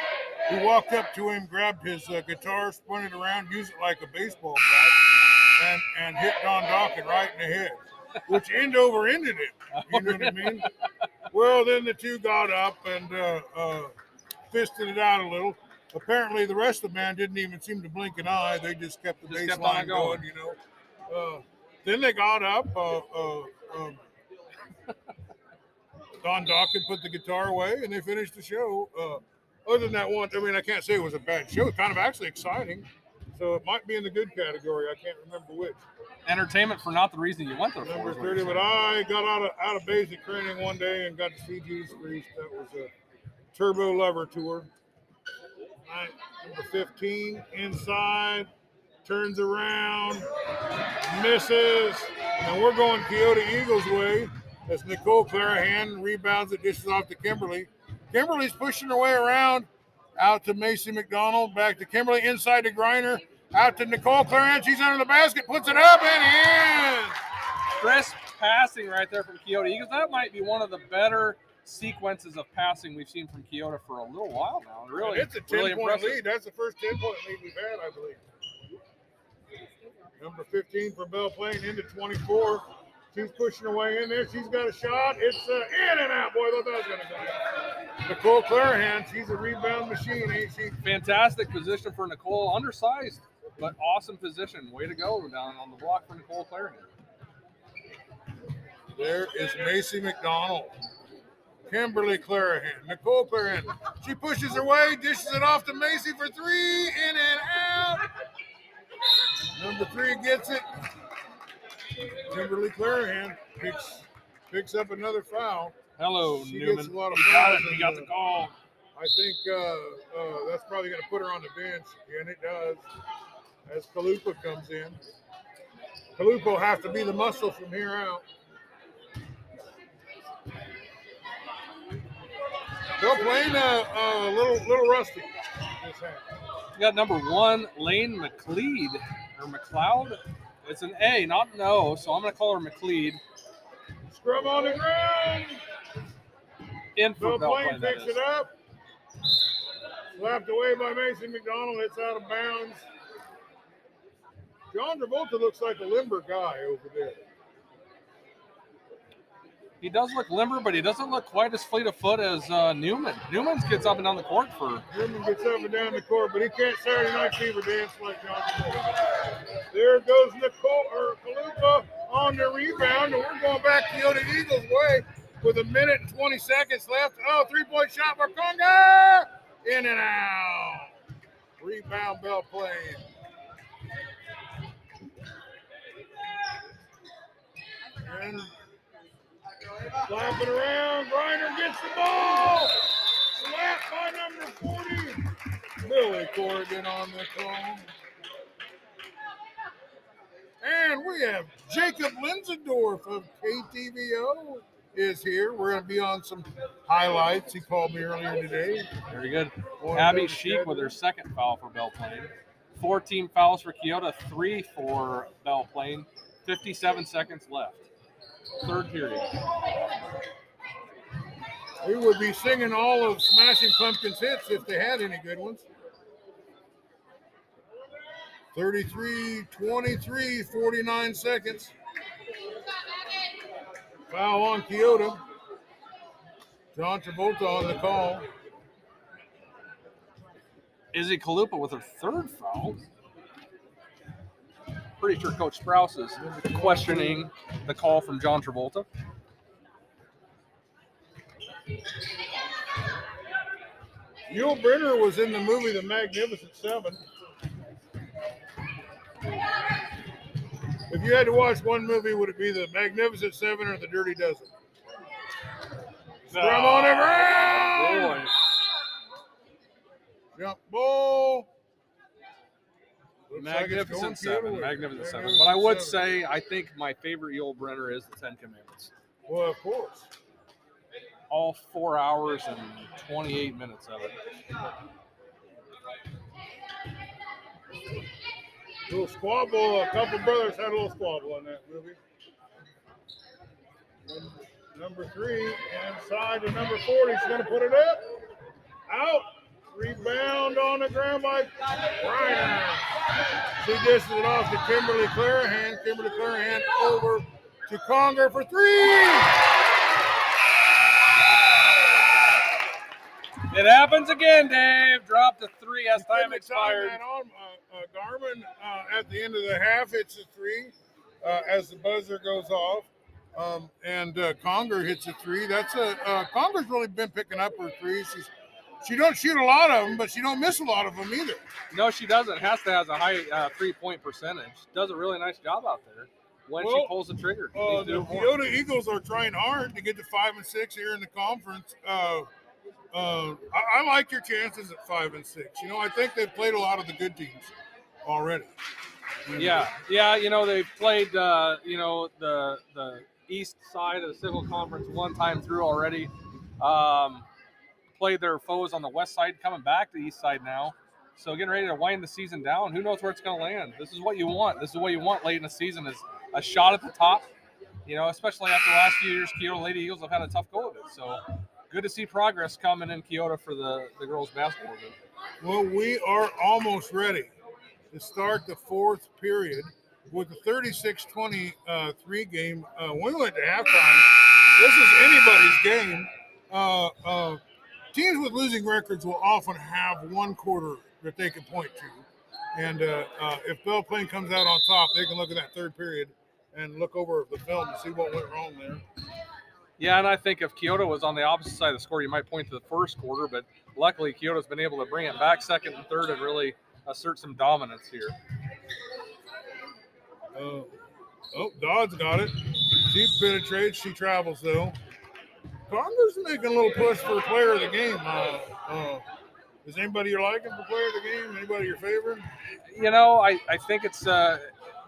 [SPEAKER 2] He walked up to him, grabbed his uh, guitar, spun it around, used it like a baseball bat, and, and hit Don Dokken right in the head, which end over ended it. You know what I mean? Well, then the two got up and uh, uh, fisted it out a little. Apparently, the rest of the band didn't even seem to blink an eye. They just kept the
[SPEAKER 5] Just
[SPEAKER 2] bass
[SPEAKER 5] kept
[SPEAKER 2] line
[SPEAKER 5] going.
[SPEAKER 2] going, you know. Uh, then they got up. Uh, uh, um, Don Dokken put the guitar away, and they finished the show. Uh, other than that one, I mean, I can't say it was a bad show. Kind of actually exciting. So it might be in the good category. I can't remember which.
[SPEAKER 5] Entertainment for not the reason you went there.
[SPEAKER 2] Number 30, but. I got out of out of basic training one day and got to see Judas Priest. That was a Turbo Lover tour. Number 15 inside, turns around, misses, and we're going Keota Eagles way as Nicole Clarahan rebounds it, dishes off to Kimberly. Kimberly's pushing her way around out to Macy McDonald, back to Kimberly, inside to Griner, out to Nicole Clarahan. She's under the basket, puts it up and in.
[SPEAKER 5] crisp passing right there from Keota Eagles. That might be one of the better sequences of passing we've seen from Keota for a little while now. Really,
[SPEAKER 2] it's a 10
[SPEAKER 5] really
[SPEAKER 2] point
[SPEAKER 5] impressive.
[SPEAKER 2] lead. That's the first 10 point lead we've had, I believe. Number 15 for Belle Plaine into 24. She's pushing her way in there. She's got a shot. It's uh, in and out. Boy, I thought that was going to go. Nicole Clarahan, she's a rebound machine, ain't she?
[SPEAKER 5] Fantastic position for Nicole. Undersized, but awesome position. Way to go down on the block for Nicole Clarahan.
[SPEAKER 2] There is Macy McDonald. Kimberly Clarahan. Nicole Clarahan. She pushes her way, dishes it off to Macy for three. In and out. Number three gets it. Kimberly Clarahan picks picks up another foul.
[SPEAKER 5] Hello,
[SPEAKER 2] She
[SPEAKER 5] Newman.
[SPEAKER 2] gets a lot of
[SPEAKER 5] got it. You got
[SPEAKER 2] the-
[SPEAKER 5] the call.
[SPEAKER 2] I think uh, uh, that's probably going to put her on the bench, and it does. As Kalupa comes in, Kalupa will have to be the muscle from here out. They're playing a, a little little rusty.
[SPEAKER 5] You got number one, Lane McLeod or McLeod. It's an A, not an O, so I'm going to call her McLeod.
[SPEAKER 2] Scrub on the ground.
[SPEAKER 5] In for
[SPEAKER 2] Plain
[SPEAKER 5] Plain,
[SPEAKER 2] picks it up. Slapped away by Mason McDonald. It's out of bounds. John Travolta looks like a limber guy over there.
[SPEAKER 5] He does look limber, but he doesn't look quite as fleet of foot as uh, Newman. Newman gets up and down the court for
[SPEAKER 2] Newman gets up and down the court, but he can't Saturday Night Fever dance like John Travolta. There goes Nicole or Kalupa on the rebound, and we're going back the Keota Eagles way with a minute and 20 seconds left. Oh, three point shot for Conger! In and out. Rebound Belle Plaine. And slapping around. Griner gets the ball. Slapped by number 40. Billy Corrigan on the call. And we have Jacob Linsendorf of KTVO is here. We're going to be on some highlights. He called me earlier today.
[SPEAKER 5] very good. Abby Sheik with her second foul for Belle Plaine. 14 fouls for Keota, three for Belle Plaine. 57 seconds left. Third period.
[SPEAKER 2] We would be singing all of Smashing Pumpkins hits if they had any good ones. 33, 23, 49 seconds. Foul on Keota. John Travolta on the call.
[SPEAKER 5] Izzy Kalupa with her third foul. Pretty sure Coach Sprouse is questioning the call from John Travolta.
[SPEAKER 2] Yul Brynner was in the movie The Magnificent Seven. If you had to watch one movie, would it be The Magnificent Seven or The Dirty Dozen? Scrum on the ground!
[SPEAKER 5] Boy.
[SPEAKER 2] Jump ball. Looks like it's going
[SPEAKER 5] Magnificent Seven. Magnificent Seven. But I would say I think my favorite Yul Brynner is the Ten Commandments.
[SPEAKER 2] Well, of course.
[SPEAKER 5] All four hours and 28 minutes of it.
[SPEAKER 2] A Little squabble. A couple brothers had a little squabble in that movie. Number three, inside to number 40. She's going to put it up. Out. Rebound on the ground by Reiner. She dishes it off to Kimberly Clarahan. Kimberly Clarahan over to Conger for three.
[SPEAKER 5] It happens again, Dave. Dropped a three as time expired.
[SPEAKER 2] on. Uh, uh, Garmin uh, at the end of the half hits a three uh, as the buzzer goes off. Um, and uh, Conger hits a three. That's a uh, Conger's really been picking up her threes. She's she don't shoot a lot of them, but she don't miss a lot of them either.
[SPEAKER 5] No, she doesn't. Hasta has a high uh, three-point percentage. Does a really nice job out there when she pulls the trigger.
[SPEAKER 2] Uh, the. Keota Eagles are trying hard to get to five and six here in the conference. Uh, uh, I, I like your chances at five and six. You know, I think they've played a lot of the good teams already.
[SPEAKER 5] Yeah, yeah. You know they've played. Uh, you know the the east side of the Civil Conference one time through already. Um, played their foes on the west side, coming back to the east side now. So getting ready to wind the season down. Who knows where it's going to land? This is what you want. This is what you want late in the season is a shot at the top. You know, especially after the last few years, Keota Lady Eagles have had a tough go of it. So good to see progress coming in Keota for the the girls basketball. Group.
[SPEAKER 2] Well, we are almost ready. to start the fourth period with the 36 23 game. Uh, we went to halftime, this is anybody's game. Uh, uh, teams with losing records will often have one quarter that they can point to. And uh, uh, if Belle Plaine comes out on top, they can look at that third period and look over the film and see what went wrong there.
[SPEAKER 5] Yeah, and I think if Keota was on the opposite side of the score, you might point to the first quarter, but luckily Keota's been able to bring it back second and third and really assert some dominance here.
[SPEAKER 2] Uh, oh, Dodd's got it. She penetrates. She travels though. Conger's making a little push for player of the game. Uh, uh, is anybody you're liking for player of the game? Anybody your favorite?
[SPEAKER 5] You know, I, I think it's uh,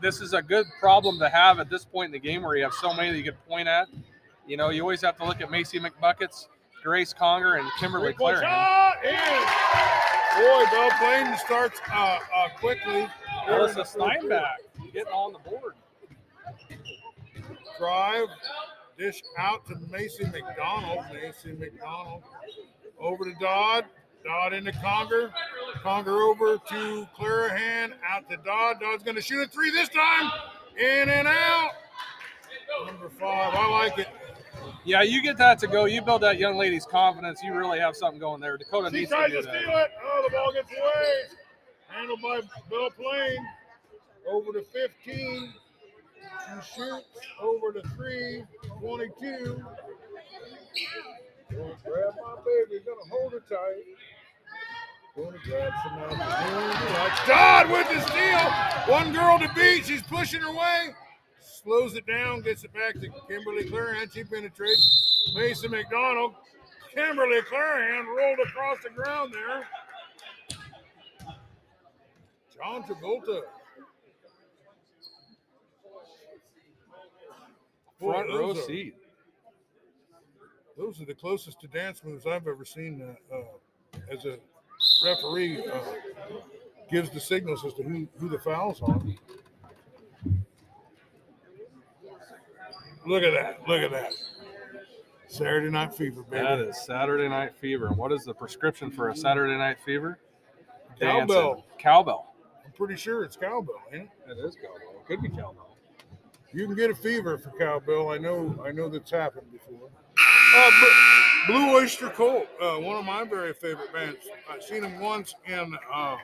[SPEAKER 5] this is a good problem to have at this point in the game where you have so many that you could point at. You know, you always have to look at Macy McBuckets, Grace Conger, and Kimberly
[SPEAKER 2] Clarahan. Boy, Belle Plaine starts uh, uh, quickly.
[SPEAKER 5] Melissa Steinbach getting on the board.
[SPEAKER 2] Drive, dish out to Macy McDonald. Macy McDonald over to Dodd. Dodd into Conger. Conger over to Clarahan. Out to Dodd. Dodd's going to shoot a three this time. In and out. Number five. I like it.
[SPEAKER 5] Yeah, you get that to go. You build that young lady's confidence. You really have something going there. Dakota
[SPEAKER 2] She
[SPEAKER 5] needs to do
[SPEAKER 2] to
[SPEAKER 5] that.
[SPEAKER 2] steal it. Oh, the ball gets away. Handled by Belle Plaine. Over to 15. She shoots over to 3. 22. Gonna grab my baby. Gonna hold her tight. Gonna grab some opportunity. Dodd with the steal. One girl to beat. She's pushing her way. Slows it down. Gets it back to Kimberly Clarahan. She penetrates. Mason McDonald. Kimberly Clarahan rolled across the ground there. John Travolta. Boy,
[SPEAKER 5] Front row
[SPEAKER 2] are-
[SPEAKER 5] seat.
[SPEAKER 2] Those are the closest to dance moves I've ever seen uh, uh, as a referee uh, gives the signals as to who, who the foul's on. Look at that. Look at that. Saturday Night Fever, baby.
[SPEAKER 5] That is Saturday Night Fever. And what is the prescription for a Saturday Night Fever? Dancing.
[SPEAKER 2] Cowbell.
[SPEAKER 5] Cowbell.
[SPEAKER 2] I'm pretty sure it's cowbell, ain't it?
[SPEAKER 5] It is cowbell. It could be cowbell.
[SPEAKER 2] You can get a fever for cowbell. I know. I know that's happened before. Uh, Bl- Blue Oyster Cult, uh, one of my very favorite bands. I've seen them once in, uh,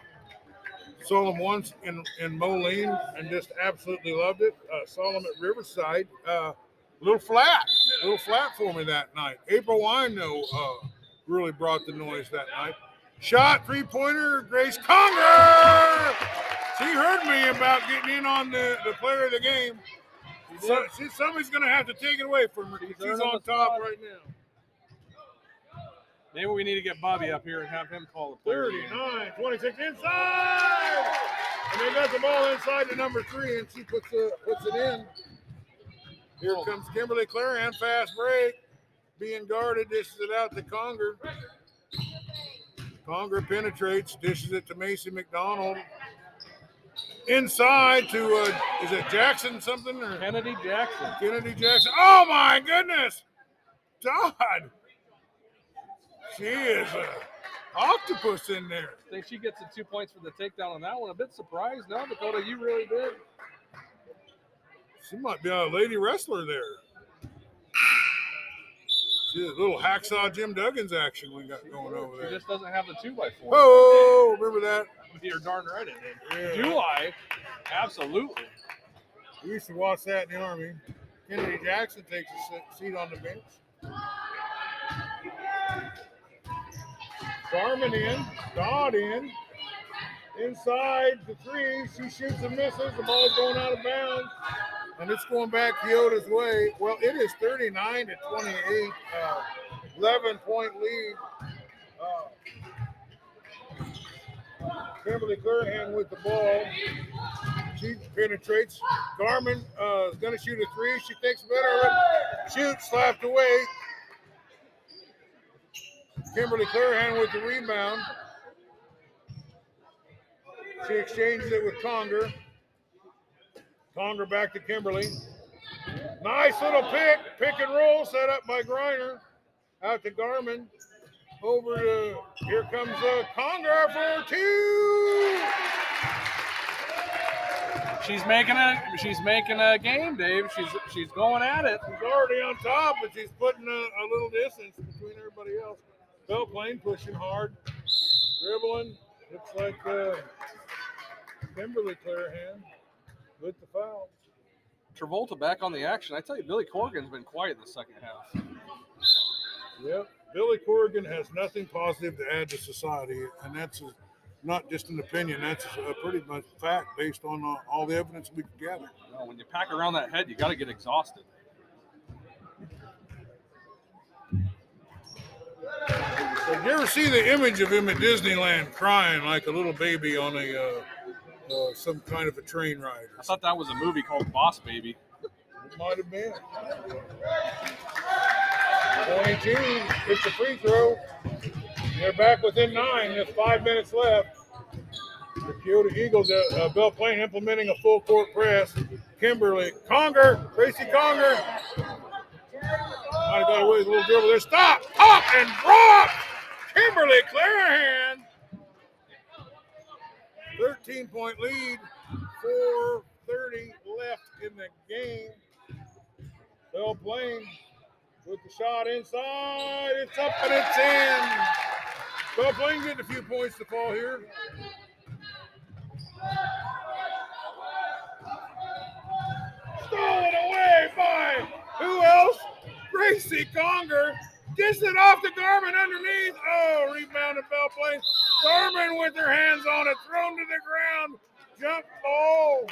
[SPEAKER 2] saw them once in in Moline, and just absolutely loved it. Uh, saw them at Riverside. Uh, little flat, little flat for me that night. April Wine, though, uh, really brought the noise that night. Shot three pointer, Grace Conger. She heard me about getting in on the, the player of the game. So, she, somebody's going to have to take it away from her. 'cause
[SPEAKER 5] She's
[SPEAKER 2] She's on top right now.
[SPEAKER 5] Maybe we need to get Bobby up here and have him call the player. of
[SPEAKER 2] 39, 26 inside. And they got the ball inside to number three, and she puts, the, puts it in. Here comes Kimberly Clarahan, fast break. Being guarded, dishes it out to Conger. Conger penetrates, dishes it to Macy McDonald. Inside to, uh, is it Jackson something? Or?
[SPEAKER 5] Kennedy Jackson.
[SPEAKER 2] Kennedy Jackson. Oh my goodness, Todd. She is an octopus in there.
[SPEAKER 5] I think she gets the two points for the takedown on that one. A bit surprised, no, Dakota. You really did.
[SPEAKER 2] She might be a lady wrestler there. She's a little hacksaw Jim Duggan's action we got going over
[SPEAKER 5] She
[SPEAKER 2] there.
[SPEAKER 5] just doesn't have the two by four.
[SPEAKER 2] Oh, remember that?
[SPEAKER 5] You're darn right did.
[SPEAKER 2] Yeah.
[SPEAKER 5] Do I? Absolutely.
[SPEAKER 2] We used to watch that in the army. Kennedy Jackson takes a seat on the bench. Garmin in, Dodd in, inside the three. She shoots and misses. The ball's going out of bounds, and it's going back Keota's way. Well, it is 39 to 28, uh, 11 point lead. Uh, Kimberly Clarahan with the ball. She penetrates. Garmin uh, is going to shoot a three. She takes better. of it. Shoots, slapped away. Kimberly Clarahan with the rebound. She exchanges it with Conger. Conger back to Kimberly. Nice little pick, pick and roll set up by Griner. Out to Garmin. Over to here comes uh, Conger for two.
[SPEAKER 5] She's making a she's making a game, Dave. She's she's going at it.
[SPEAKER 2] She's already on top, but she's putting a, a little distance between everybody else. Belle Plaine pushing hard, dribbling. Looks like uh, Kimberly Clarahan with the foul.
[SPEAKER 5] Travolta back on the action. I tell you, Billy Corgan's been quiet in the second half.
[SPEAKER 2] Yep. Billy Corrigan has nothing positive to add to society, and that's a, not just an opinion. That's a pretty much fact based on uh, all the evidence we can gather.
[SPEAKER 5] Know, when you pack around that head, you got to get exhausted.
[SPEAKER 2] Did you ever see the image of him at Disneyland crying like a little baby on a uh, uh, some kind of a train ride?
[SPEAKER 5] I thought that was a movie called Boss Baby.
[SPEAKER 2] Might have been. 22. It's a free throw. They're back within nine. There's five minutes left. The Keota Eagles, uh, uh, Belle Plaine implementing a full court press. Kimberly Conger, Tracy Conger. Might have got away with a little dribble there. Stop, up, and drop. Kimberly Clarahan. 13 point lead. 4.30 left in the game. Plain with the shot inside. It's up and it's in. Plain getting a few points to fall here. Stolen away by who else? Gracie Conger. Gets it off to Garmin underneath. Oh, rebound rebounded Belle Plaine. Garmin with her hands on it, thrown to the ground. Jump ball.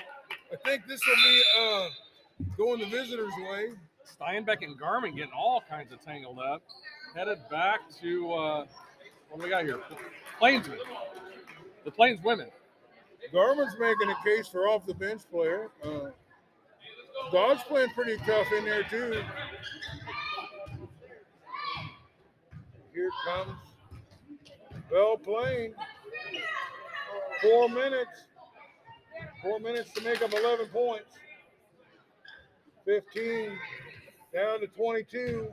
[SPEAKER 2] I think this will be uh, going the visitors' way.
[SPEAKER 5] Steinbeck and Garmin getting all kinds of tangled up. Headed back to uh, what do we got here? Plainsmen. The Plains women.
[SPEAKER 2] Garmin's making a case for off the bench player. Uh, Dodge playing pretty tough in there too. Here comes Belle Plaine. Four minutes. Four minutes to make up 11 points. 15 down to 22.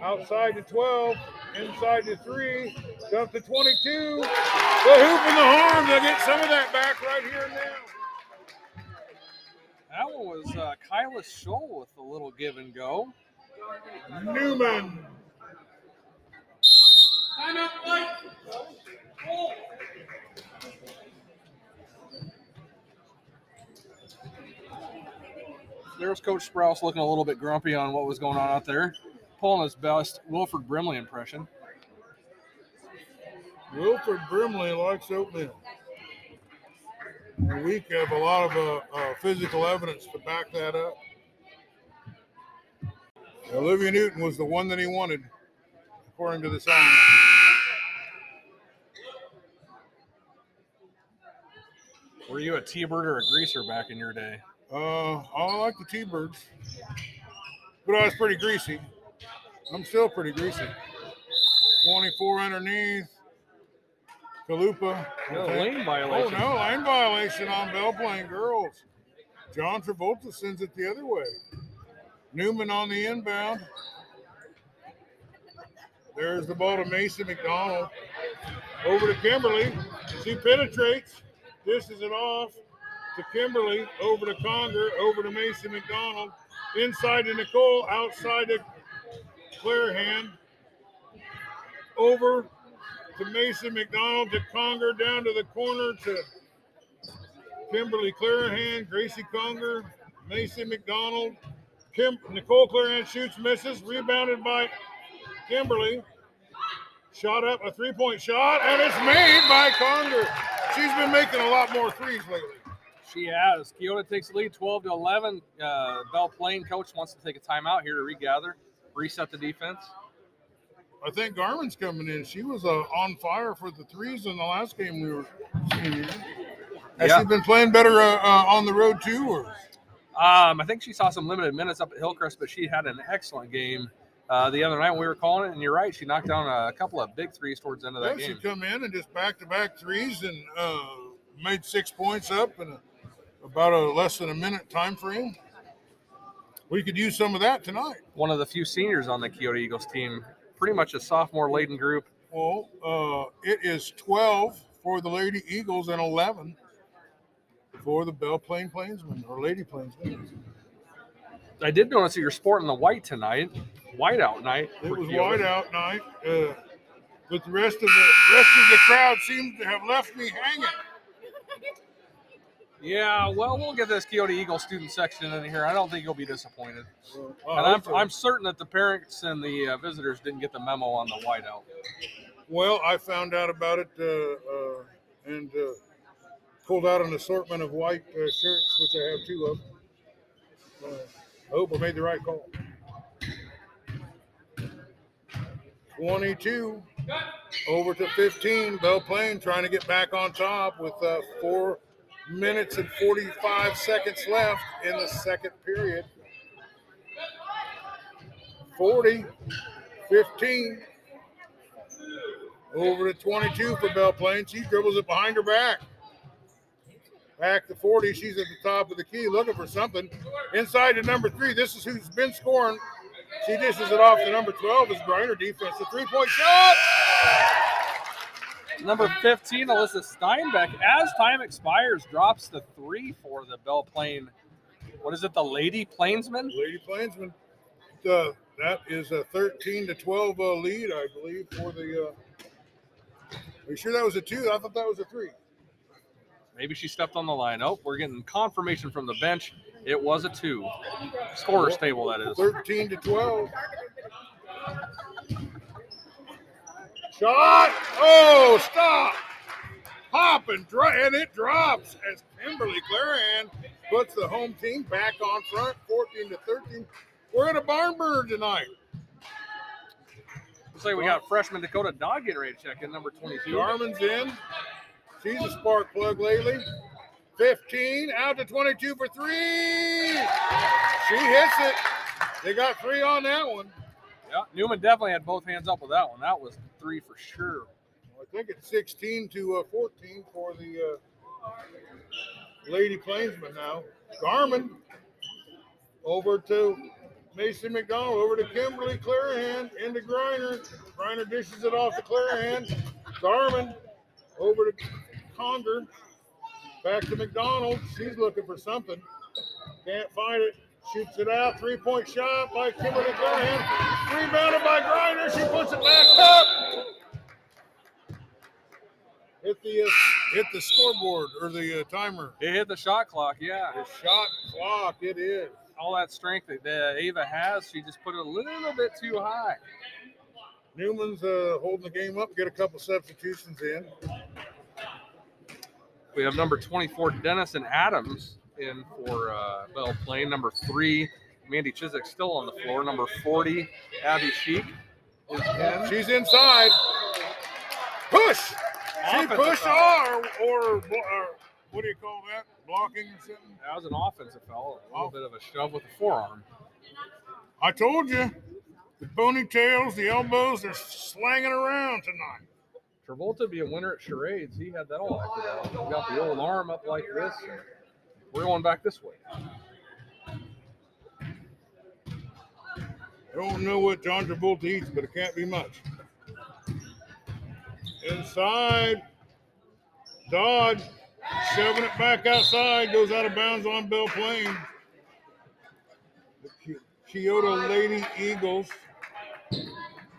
[SPEAKER 2] Outside to 12. Inside to three. Dump to 22. The hoop and the harm. They'll get some of that back right here and now.
[SPEAKER 5] That one was uh, Kyla Scholl with a little give and go.
[SPEAKER 2] Newman.
[SPEAKER 5] There's Coach Sprouse looking a little bit grumpy on what was going on out there, pulling his best Wilford Brimley impression.
[SPEAKER 2] Wilford Brimley likes oatmeal. And we have a lot of uh, uh, physical evidence to back that up. Olivia Newton was the one that he wanted, according to the song.
[SPEAKER 5] Were you a T-bird or a greaser back in your day?
[SPEAKER 2] Uh, I like the T-birds, but I was pretty greasy. I'm still pretty greasy. 24 underneath. Kalupa.
[SPEAKER 5] No, lane
[SPEAKER 2] Oh
[SPEAKER 5] violation.
[SPEAKER 2] no, lane violation on Belle Plaine girls. John Travolta sends it the other way. Newman on the inbound. There's the ball to Mason McDonald. Over to Kimberly. She penetrates. Dishes it off to Kimberly. Over to Conger. Over to Mason McDonald. Inside to Nicole. Outside to Clarahan. Over to Mason McDonald to Conger. Down to the corner to Kimberly Clarahan. Gracie Conger. Mason McDonald. Kim Nicole Clarahan shoots, misses, rebounded by Kimberly. Shot up a three-point shot, and it's made by Conger. She's been making a lot more threes lately.
[SPEAKER 5] She has. Keota takes the lead 12 to 11. Uh, Belle Plaine coach wants to take a timeout here to regather, reset the defense.
[SPEAKER 2] I think Garmin's coming in. She was uh, on fire for the threes in the last game we were seeing here. Has
[SPEAKER 5] Yeah.
[SPEAKER 2] she been playing better uh, uh, on the road too? Or
[SPEAKER 5] Um, I think she saw some limited minutes up at Hillcrest, but she had an excellent game uh, the other night when we were calling it. And you're right, she knocked down a couple of big threes towards the end of
[SPEAKER 2] yeah,
[SPEAKER 5] game.
[SPEAKER 2] she come in and just back-to-back threes and uh, made six points up in a, about a less than a minute time frame. We could use some of that tonight.
[SPEAKER 5] One of the few seniors on the Keota Eagles team, pretty much a sophomore laden group.
[SPEAKER 2] Well, uh, it is 12 for the Lady Eagles and 11 for the Belle Plaine Plainsmen or Lady Plainsmen.
[SPEAKER 5] I did notice that you're sporting the white tonight, whiteout night.
[SPEAKER 2] It was
[SPEAKER 5] Keota.
[SPEAKER 2] white out night, uh, but the rest of the rest of the crowd seems to have left me hanging.
[SPEAKER 5] Yeah, well, we'll get this Keota Eagle student section in here. I don't think you'll be disappointed.
[SPEAKER 2] Oh,
[SPEAKER 5] and I'm,
[SPEAKER 2] okay.
[SPEAKER 5] I'm certain that the parents and the uh, visitors didn't get the memo on the whiteout.
[SPEAKER 2] Well, I found out about it uh, uh, and uh, pulled out an assortment of white uh, shirts, which I have two of. Uh, I hope I made the right call. 22 over to 15. Belle Plaine trying to get back on top with uh, four minutes and 45 seconds left in the second period. 40, 15. Over to 22 for Belle Plaine. She dribbles it behind her back. Back to 40. She's at the top of the key looking for something. Inside to number three. This is who's been scoring. She dishes it off to number 12 as Griner defense. A three point shot.
[SPEAKER 5] Number 15, Alyssa Steinbeck, as time expires, drops the three for the Belle Plaine. What is it, the Lady Plainsman?
[SPEAKER 2] Lady Plainsman. Uh, that is a 13 to 12 uh, lead, I believe, for the. Uh, are you sure that was a two? I thought that was a three.
[SPEAKER 5] Maybe she stepped on the line. Oh, we're getting confirmation from the bench. It was a two. Scorer's table, that is.
[SPEAKER 2] 13 to 12. Shot. Oh, stop. Hop and, dry, and it drops as Kimberly Clarahan puts the home team back on front, 14 to 13. We're at a barn burner tonight.
[SPEAKER 5] Looks like we got freshman Dakota Dodd getting ready to check in, number 22.
[SPEAKER 2] Garmin's in. She's a spark plug lately. 15 out to 22 for three. She hits it. They got three on that one.
[SPEAKER 5] Yeah, Newman definitely had both hands up with that one. That was three for sure.
[SPEAKER 2] I think it's 16 to uh, 14 for the uh, Lady Plainsman now. Garmin over to Macy McDonald, over to Kimberly Clarahan, into Griner. Griner dishes it off to Clarahan. Garmin over to Conger. Back to McDonald. She's looking for something. Can't find it. Shoots it out. Three point shot by Kimberly Clarahan. Rebounded by Griner. She puts it back up hit the uh, hit the scoreboard or the uh, timer.
[SPEAKER 5] It hit the shot clock, yeah.
[SPEAKER 2] The shot clock. It is.
[SPEAKER 5] All that strength that uh, Ava has, she just put it a little bit too high.
[SPEAKER 2] Newman's uh, holding the game up. Get a couple substitutions in.
[SPEAKER 5] We have number 24, Dennison Adams, in for uh, Belle Plaine. Number three, Mandy Chiswick still on the floor. Number 40, Abby Sheik is in.
[SPEAKER 2] She's inside. Push. She pushed
[SPEAKER 5] foul.
[SPEAKER 2] or, or or what do you call that? Blocking or something?
[SPEAKER 5] That was an offensive foul. A little bit of a shove with the forearm.
[SPEAKER 2] I told you. The ponytails, the elbows, they're slanging around tonight.
[SPEAKER 5] Travolta be a winner at charades. He had that all acted out. We got the old arm up like this. We're going back this way.
[SPEAKER 2] I don't know what John Travolta eats, but it can't be much. Inside. Dodd shoving it back outside, goes out of bounds on Belle Plaine. The Keota Lady Eagles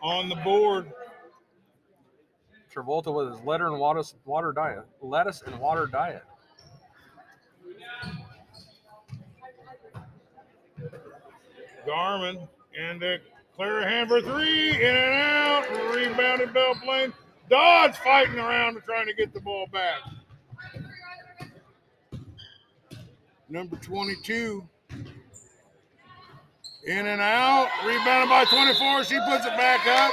[SPEAKER 2] on the board.
[SPEAKER 5] Travolta with his letter and water, water diet, lettuce and water diet.
[SPEAKER 2] Garmin and uh, Clarahan for three, in and out, rebounded Belle Plaine. Dodd's fighting around and trying to get the ball back. Number 22. In and out, rebounded by 24. She puts it back up.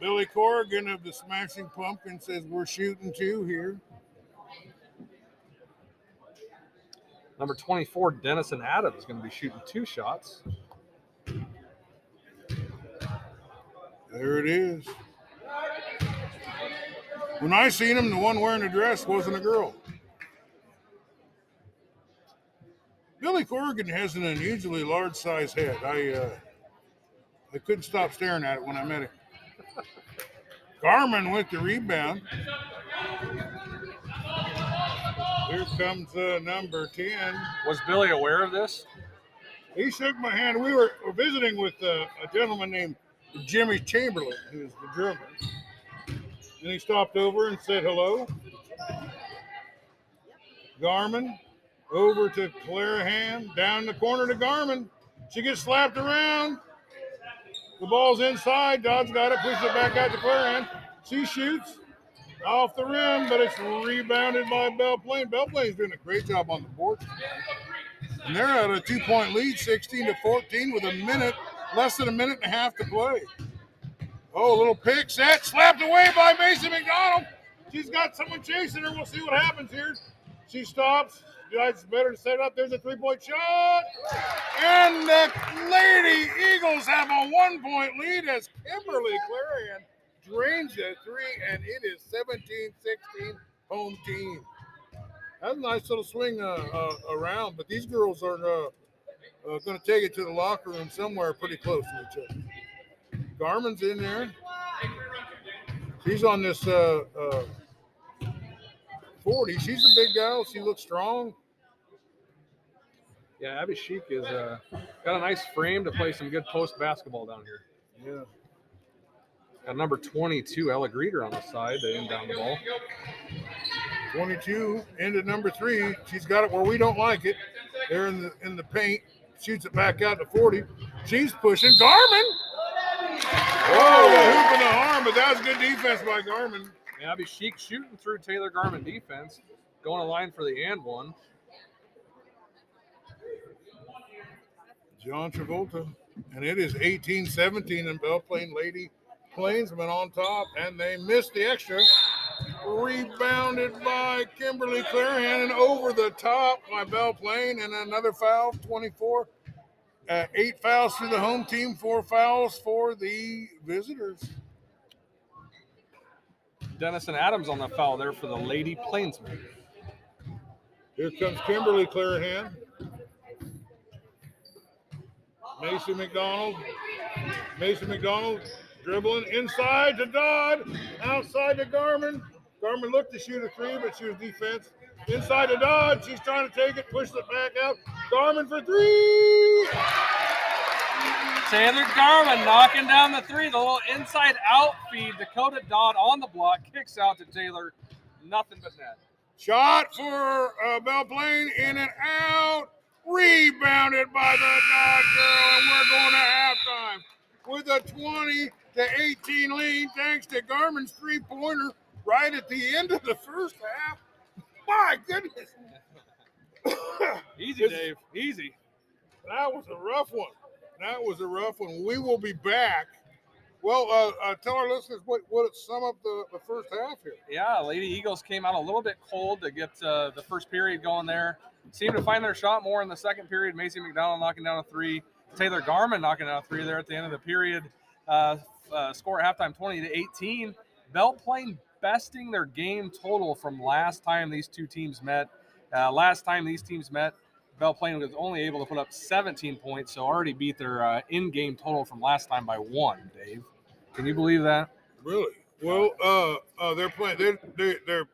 [SPEAKER 2] Billy Corrigan of the Smashing Pumpkin says we're shooting two here.
[SPEAKER 5] Number 24, Dennison Adams, is going to be shooting two shots.
[SPEAKER 2] There it is. When I seen him, the one wearing the dress wasn't a girl. Billy Corrigan has an unusually large size head. I uh, I couldn't stop staring at it when I met him. Garmin with the rebound. Here comes uh, number 10.
[SPEAKER 5] Was Billy aware of this?
[SPEAKER 2] He shook my hand. We were, visiting with uh, a gentleman named Jimmy Chamberlin, who's the drummer. And he stopped over and said hello. Garmin over to Clarahan, down the corner to Garmin. She gets slapped around. The ball's inside. Dodd's got it, pushes it back out to Clarahan. She shoots off the rim, but it's rebounded by Belle Plaine. Belle Plaine's doing a great job on the board. And they're at a two point lead, 16 to 14, with a minute, less than a minute and a half to play. Oh, a little pick set, slapped away by Mason McDonald. She's got someone chasing her. We'll see what happens here. She stops. Guys, better to set it up. There's a three point shot. And the Lady Eagles have a one point lead as Kimberly Clarahan drains a three, and it is 17 16 home team. That's a nice little swing uh, uh, around, but these girls are uh, uh, going to take it to the locker room somewhere pretty close to each other. Garmin's in there. She's on this uh, uh, 40. She's a big gal. She looks strong.
[SPEAKER 5] Yeah, Abby Sheik is uh, got a nice frame to play some good post basketball down here.
[SPEAKER 2] Yeah.
[SPEAKER 5] Got number 22, Ella Greeter on the side to end down the ball.
[SPEAKER 2] 22 into number three. She's got it where we don't like it. There in the in the paint. Shoots it back out to 40. She's pushing. Garmin. Oh, a hoop in the arm, but that was good defense by Garmin.
[SPEAKER 5] Abby Sheik shooting through Taylor Garmin defense, going a line for the and one.
[SPEAKER 2] John Travolta. And it is 18 17 and Belle Plaine Lady Plainsman on top, and they missed the extra. Rebounded by Kimberly Clarahan and over the top by Belle Plaine, and another foul, 24. Uh, eight fouls for the home team, four fouls for the visitors.
[SPEAKER 5] Dennison Adams on the foul there for the Lady Plainsmen.
[SPEAKER 2] Here comes Kimberly Clarahan. Mason McDonald. Mason McDonald dribbling inside to Dodd, outside to Garmin. Garmin looked to shoot a three, but she was defense. Inside to Dodd. She's trying to take it, push it back out. Garmin for three.
[SPEAKER 5] Taylor Garmin knocking down the three. The little inside out feed. Dakota Dodd on the block. Kicks out to Taylor. Nothing but net.
[SPEAKER 2] Shot for uh, Belle Plaine in and out. Rebounded by the Dodd girl, and we're going to halftime with a 20 to 18 lead thanks to Garmin's three pointer right at the end of the first half. My goodness.
[SPEAKER 5] Easy, Dave. Easy.
[SPEAKER 2] That was a rough one. That was a rough one. We will be back. Well, uh, uh, tell our listeners what what sum up the, the first half here.
[SPEAKER 5] Yeah, Lady Eagles came out a little bit cold to get uh, the first period going there. Seemed to find their shot more in the second period. Macy McDonald knocking down a three. Taylor Garmin knocking down a three there at the end of the period. Uh, score at halftime 20 to 18. Belle Plaine besting their game total from last time these two teams met. Uh, last time these teams met, Belle Plaine was only able to put up 17 points, so already beat their uh, in-game total from last time by one. Dave, can you believe that?
[SPEAKER 2] Really? Well, uh, uh, they're playing. They're, they're they're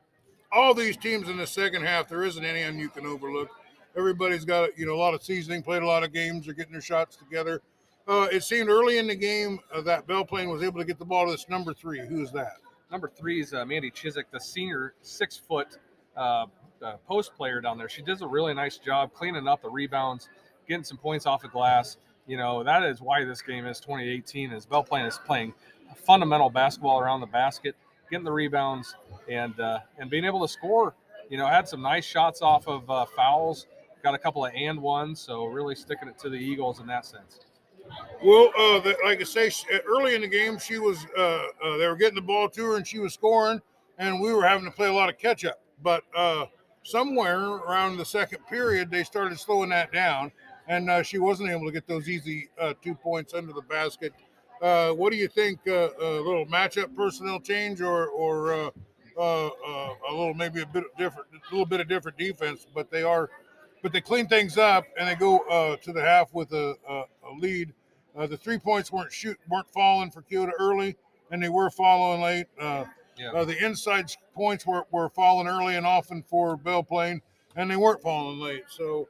[SPEAKER 2] all these teams in the second half. There isn't any you can overlook. Everybody's got you know a lot of seasoning, played a lot of games. They're getting their shots together. Uh, it seemed early in the game uh, that Plaine was able to get the ball to this number three. Who is that?
[SPEAKER 5] Number three is uh, Mandy Chiswick, the senior six foot uh, uh, post player down there. She does a really nice job cleaning up the rebounds, getting some points off the glass. You know, that is why this game is 2018 is Plaine is playing fundamental basketball around the basket, getting the rebounds and uh, and being able to score. You know, had some nice shots off of fouls, got a couple of and ones, so really sticking it to the Eagles in that sense.
[SPEAKER 2] Well, uh, the, like I say, early in the game, she was uh, uh, they were getting the ball to her and she was scoring, and we were having to play a lot of catch up. But uh, somewhere around the second period, they started slowing that down, and uh, she wasn't able to get those easy uh, two points under the basket. What do you think? A little matchup personnel change, or or a little maybe a bit different, a little bit of different defense, but they are, but they clean things up and they go uh, to the half with a, a, a lead. Uh, the three points weren't shoot weren't falling for Keota early, and they were falling late. Uh,
[SPEAKER 5] Yeah.
[SPEAKER 2] uh, the inside points were, were falling early and often for Belle Plaine. and they weren't falling late. So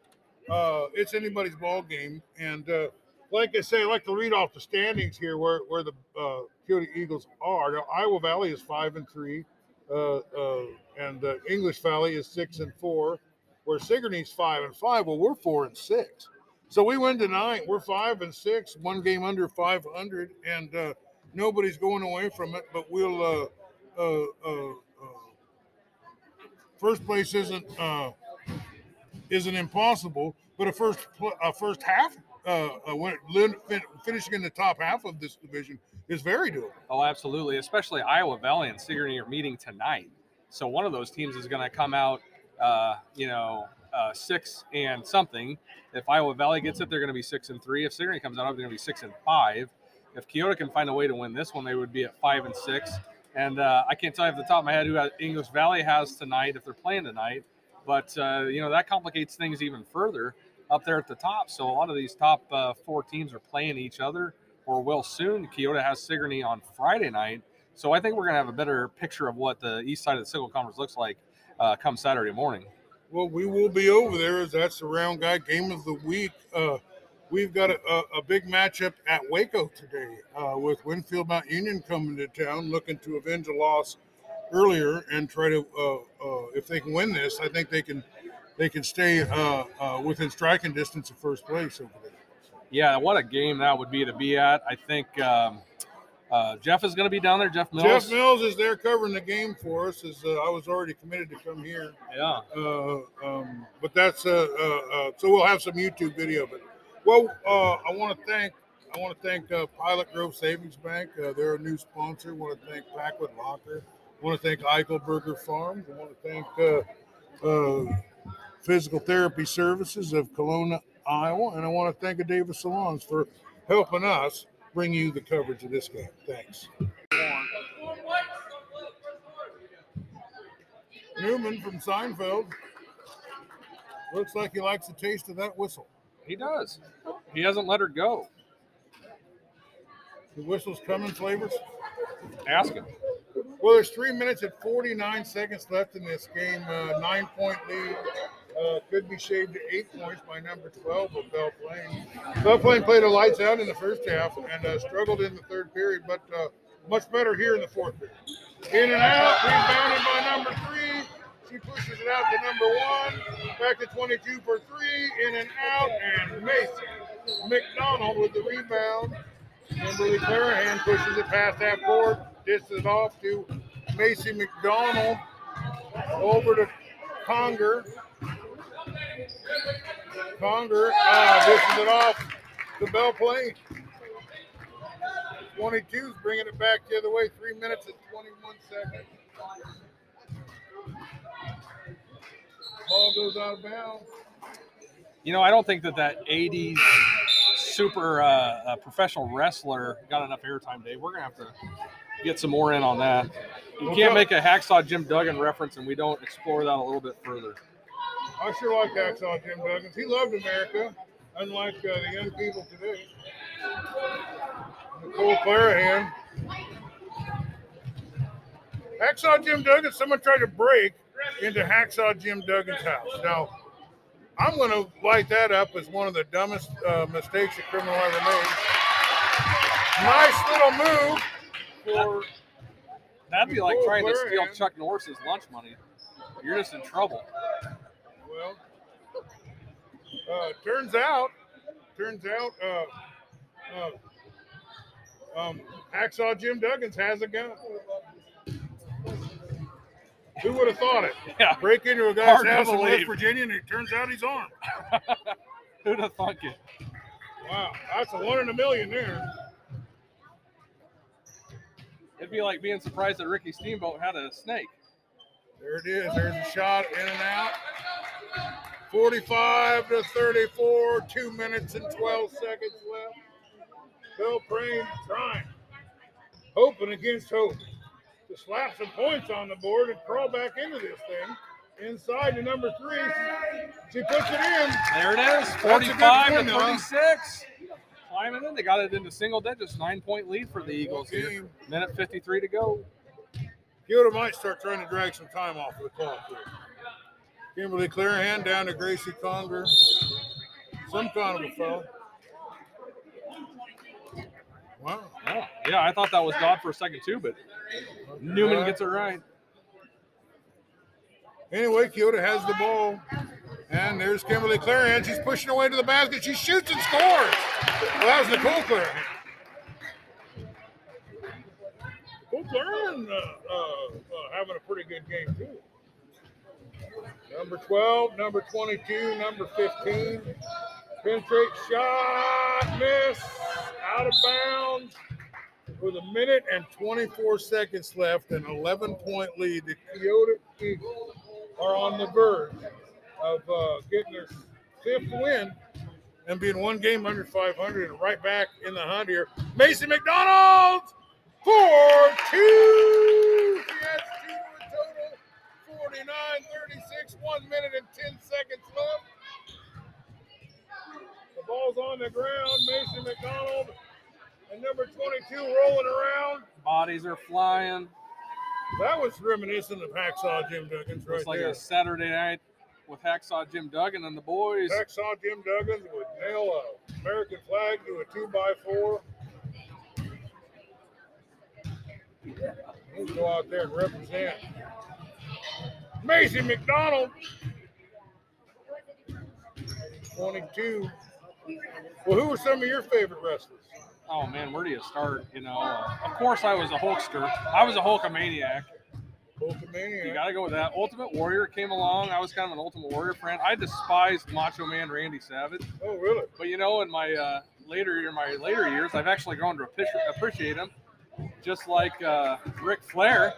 [SPEAKER 2] uh, it's anybody's ball game. And uh, like I say, I like to read off the standings here where where the uh, Keota Eagles are. Now, Iowa Valley is five and three, uh, uh, and uh, English Valley is six and four. Where Sigourney's five and five. Well, we're four and six. So we win tonight. We're five and six, one game under 500, and uh, nobody's going away from it. But we'll. Uh, uh, uh, uh, first place isn't uh, isn't impossible, but a first pl- a first half when lin- fin- finishing in the top half of this division is very doable.
[SPEAKER 5] Oh, absolutely. Especially Iowa Valley and Sigourney are meeting tonight. So one of those teams is going to come out, uh, you know, uh, six and something. If Iowa Valley gets it, they're going to be six and three. If Sigourney comes out, they're going to be six and five. If Keota can find a way to win this one, they would be at five and six. And uh, I can't tell you off the top of my head who English Valley has tonight if they're playing tonight. But uh, you know that complicates things even further up there at the top. So a lot of these top uh, four teams are playing each other, or will soon. Keota has Sigourney on Friday night, so I think we're going to have a better picture of what the east side of the Sickle Conference looks like uh, come Saturday morning.
[SPEAKER 2] Well, we will be over there as that's the round guy game of the week. Uh, we've got a, a, a big matchup at Waco today uh, with Winfield Mount Union coming to town, looking to avenge a loss earlier and try to. Uh, uh, if they can win this, I think they can. They can stay uh, uh, within striking distance of first place over there.
[SPEAKER 5] Yeah, what a game that would be to be at. I think um, uh, Jeff is going to be down there. Jeff Mills.
[SPEAKER 2] Jeff Mills is there covering the game for us. As uh, I was already committed to come here,
[SPEAKER 5] Yeah.
[SPEAKER 2] uh, um, but that's uh, uh, uh, so we'll have some YouTube video. But well, uh, I want to thank I want to thank uh, Pilot Grove Savings Bank. Uh, they're a new sponsor. I want to thank Packwood Locker. I want to thank Eichelberger Farms. I want to thank uh, uh, Physical Therapy Services of Kalona, Iowa, and I want to thank Davis Salons for helping us bring you the coverage of this game. Thanks. Newman from Seinfeld. Looks like he likes the taste of that whistle.
[SPEAKER 5] He does. He hasn't let her go.
[SPEAKER 2] The whistle's come in flavors.
[SPEAKER 5] Ask him.
[SPEAKER 2] Well, there's three minutes and 49 seconds left in this game. Uh, nine point lead. Uh, could be shaved to eight points by number 12 of Belle Plaine. Belle Plaine played a lights out in the first half and uh, struggled in the third period, but uh, much better here in the fourth period. In and out, rebounded by number three. She pushes it out to number one. Back to 22 for three. In and out, and Mason McDonald with the rebound. Kimberly Clarahan pushes it past that court, dishes it off to Macy McDonald. Over to Conger. Conger uh, dishes it off to Belle Plaine. 22's bringing it back the other way. Three minutes and 21 seconds. Ball goes out of bounds.
[SPEAKER 5] You know, I don't think that that 80s super uh, uh, professional wrestler got enough airtime, Dave. We're going to have to get some more in on that. You can't make a Hacksaw Jim Duggan reference and we don't explore that a little bit further.
[SPEAKER 2] I sure like Hacksaw Jim Duggins. He loved America, unlike uh, the young people today. Nicole Clarahan. Hacksaw Jim Duggins, someone tried to break into Hacksaw Jim Duggan's house. Now, I'm going to light that up as one of the dumbest uh, mistakes a criminal ever made. Nice little move for
[SPEAKER 5] That'd be like
[SPEAKER 2] Nicole
[SPEAKER 5] trying to steal Chuck Norris's lunch money. You're just in trouble.
[SPEAKER 2] Well, uh, turns out, turns out, uh, uh, um, Hacksaw Jim Duggins has a gun. Who would have thought it?
[SPEAKER 5] Yeah.
[SPEAKER 2] Break into a guy's
[SPEAKER 5] Hard
[SPEAKER 2] house in West. Virginia, and it turns out he's armed.
[SPEAKER 5] Who'd have thunk it?
[SPEAKER 2] Wow, that's a one in a million there.
[SPEAKER 5] It'd be like being surprised that Ricky Steamboat had a snake.
[SPEAKER 2] There it is. There's a shot in and out. 45 to 34, two minutes and 12 seconds left. Belle Plaine trying, hoping against hope to slap some points on the board and crawl back into this thing. Inside to number three. She puts it in.
[SPEAKER 5] There it is, 45 to 36. Climbing in, they got it into single digits, nine point lead for the Eagles here. Minute 53 to go.
[SPEAKER 2] Keota might start trying to drag some time off of the clock here. Kimberly Clarahan down to Gracie Conger. Some kind of a foul. Wow.
[SPEAKER 5] Oh, yeah, I thought that was Dodd for a second too, but Newman gets it right.
[SPEAKER 2] Anyway, Keota has the ball. And there's Kimberly Clarahan. She's pushing away to the basket. She shoots and scores. Well, that was Nicole Clarahan. Nicole Clarahan uh, uh, uh, having a pretty good game, too. Number 12, number 22, number 15. Penetrate shot, miss, out of bounds. With a minute and 24 seconds left, an 11 point lead. The Keota Eagles are on the verge of uh, getting their fifth win and being one game under 500 and right back in the hunt here. Mason McDonald for two. She 49 36, one minute and 10 seconds left. The ball's on the ground. Mason McDonald and number 22 rolling around.
[SPEAKER 5] Bodies are flying.
[SPEAKER 2] That was reminiscent of Hacksaw Jim Duggins right
[SPEAKER 5] It's like
[SPEAKER 2] there.
[SPEAKER 5] a Saturday night with Hacksaw Jim Duggan and the boys.
[SPEAKER 2] Hacksaw Jim Duggins would nail a American flag to a two by four. He'll go out there and represent. Macy McDonald, 22. Well, who were some of your favorite wrestlers?
[SPEAKER 5] Oh man, where do you start? You know, uh, of course I was a Hulkster. I was a Hulkamaniac.
[SPEAKER 2] Hulkamania.
[SPEAKER 5] You got to go with that. Ultimate Warrior came along. I was kind of an Ultimate Warrior fan. I despised Macho Man Randy Savage,
[SPEAKER 2] oh, really?
[SPEAKER 5] but you know, in my uh, later in my later years, I've actually grown to appreciate, appreciate him. Just like uh, Ric Flair.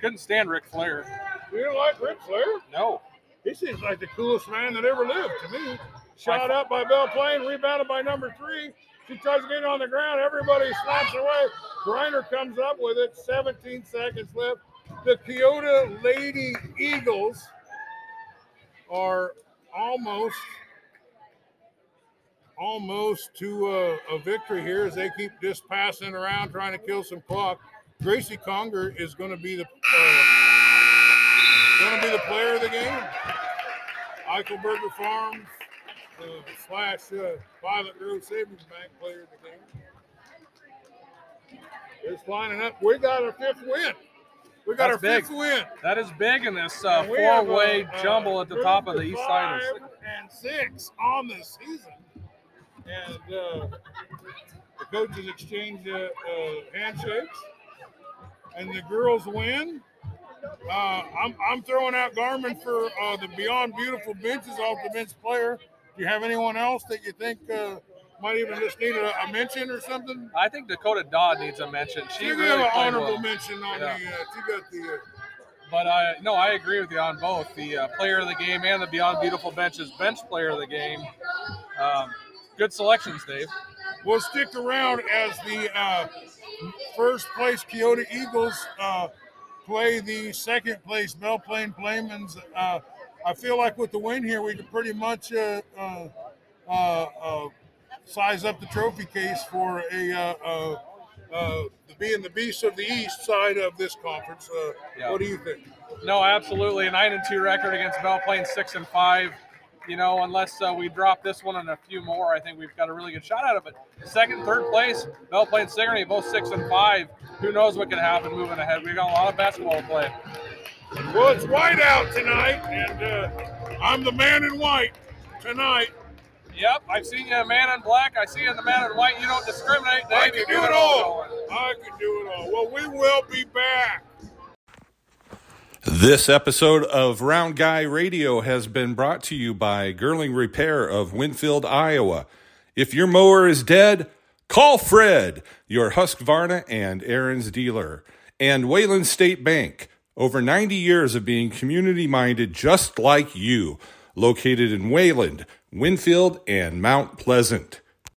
[SPEAKER 5] Couldn't stand Ric Flair.
[SPEAKER 2] You didn't like Ric Flair?
[SPEAKER 5] No.
[SPEAKER 2] He seems like the coolest man that ever lived to me. Shot up by Belle Plaine, rebounded by number three. She tries to get it on the ground. Everybody slaps away. Griner comes up with it. 17 seconds left. The Keota Lady Eagles are almost almost to a, a victory here as they keep just passing around trying to kill some clock. Gracie Conger is going to be the uh, going to be the player of the game. Eichelberger Farms uh, slash uh, Pilot Grove Savings Bank player of the game. It's lining up. We got our fifth win. We got
[SPEAKER 5] That's
[SPEAKER 2] our
[SPEAKER 5] big.
[SPEAKER 2] fifth win.
[SPEAKER 5] That is big in this uh,
[SPEAKER 2] And we have
[SPEAKER 5] four-way
[SPEAKER 2] a
[SPEAKER 5] jumble at the top of the east side.
[SPEAKER 2] and six on the season, and uh, the coaches exchange uh, uh, handshakes, and the girls win. Uh, I'm, I'm throwing out Garmin for uh, the Beyond Beautiful benches off the bench player. Do you have anyone else that you think uh, might even just need a, a mention or something?
[SPEAKER 5] I think Dakota Dodd needs a mention. She
[SPEAKER 2] She
[SPEAKER 5] really
[SPEAKER 2] an honorable
[SPEAKER 5] well.
[SPEAKER 2] mention on
[SPEAKER 5] Yeah.
[SPEAKER 2] the. Uh, she got the. Uh,
[SPEAKER 5] But I no, I agree with you on both the uh, player of the game and the Beyond Beautiful benches bench player of the game. Um, good selections, Dave.
[SPEAKER 2] We'll stick around as the uh, first place Keota Eagles uh, play the second place Belle Plaine Plainsmen. Uh, I feel like with the win here, we could pretty much uh, uh, uh, uh, size up the trophy case for a uh, uh, uh, being the beast of the east side of this conference. Uh,
[SPEAKER 5] Yeah.
[SPEAKER 2] What do you think?
[SPEAKER 5] No, absolutely. A nine and two record against Belle Plaine, six and five. You know, unless uh, we drop this one and a few more, I think we've got a really good shot at it. But second, third place, Belle Plaine, Sigourney, both six and five. Who knows what could happen moving ahead? We've got a lot of basketball to play.
[SPEAKER 2] Well, it's white out tonight, and uh, I'm the man in white tonight.
[SPEAKER 5] Yep, I've seen you a man in black. I see you in the man in white. You don't discriminate, Dave.
[SPEAKER 2] I can do it all.
[SPEAKER 5] going.
[SPEAKER 2] I can do it all. Well, we will be back.
[SPEAKER 1] This episode of Round Guy Radio has been brought to you by Gerling Repair of Winfield, Iowa. If your mower is dead, call Fred, your Husqvarna and Ariens dealer. And Wayland State Bank, over 90 years of being community minded just like you, located in Wayland, Winfield, and Mount Pleasant.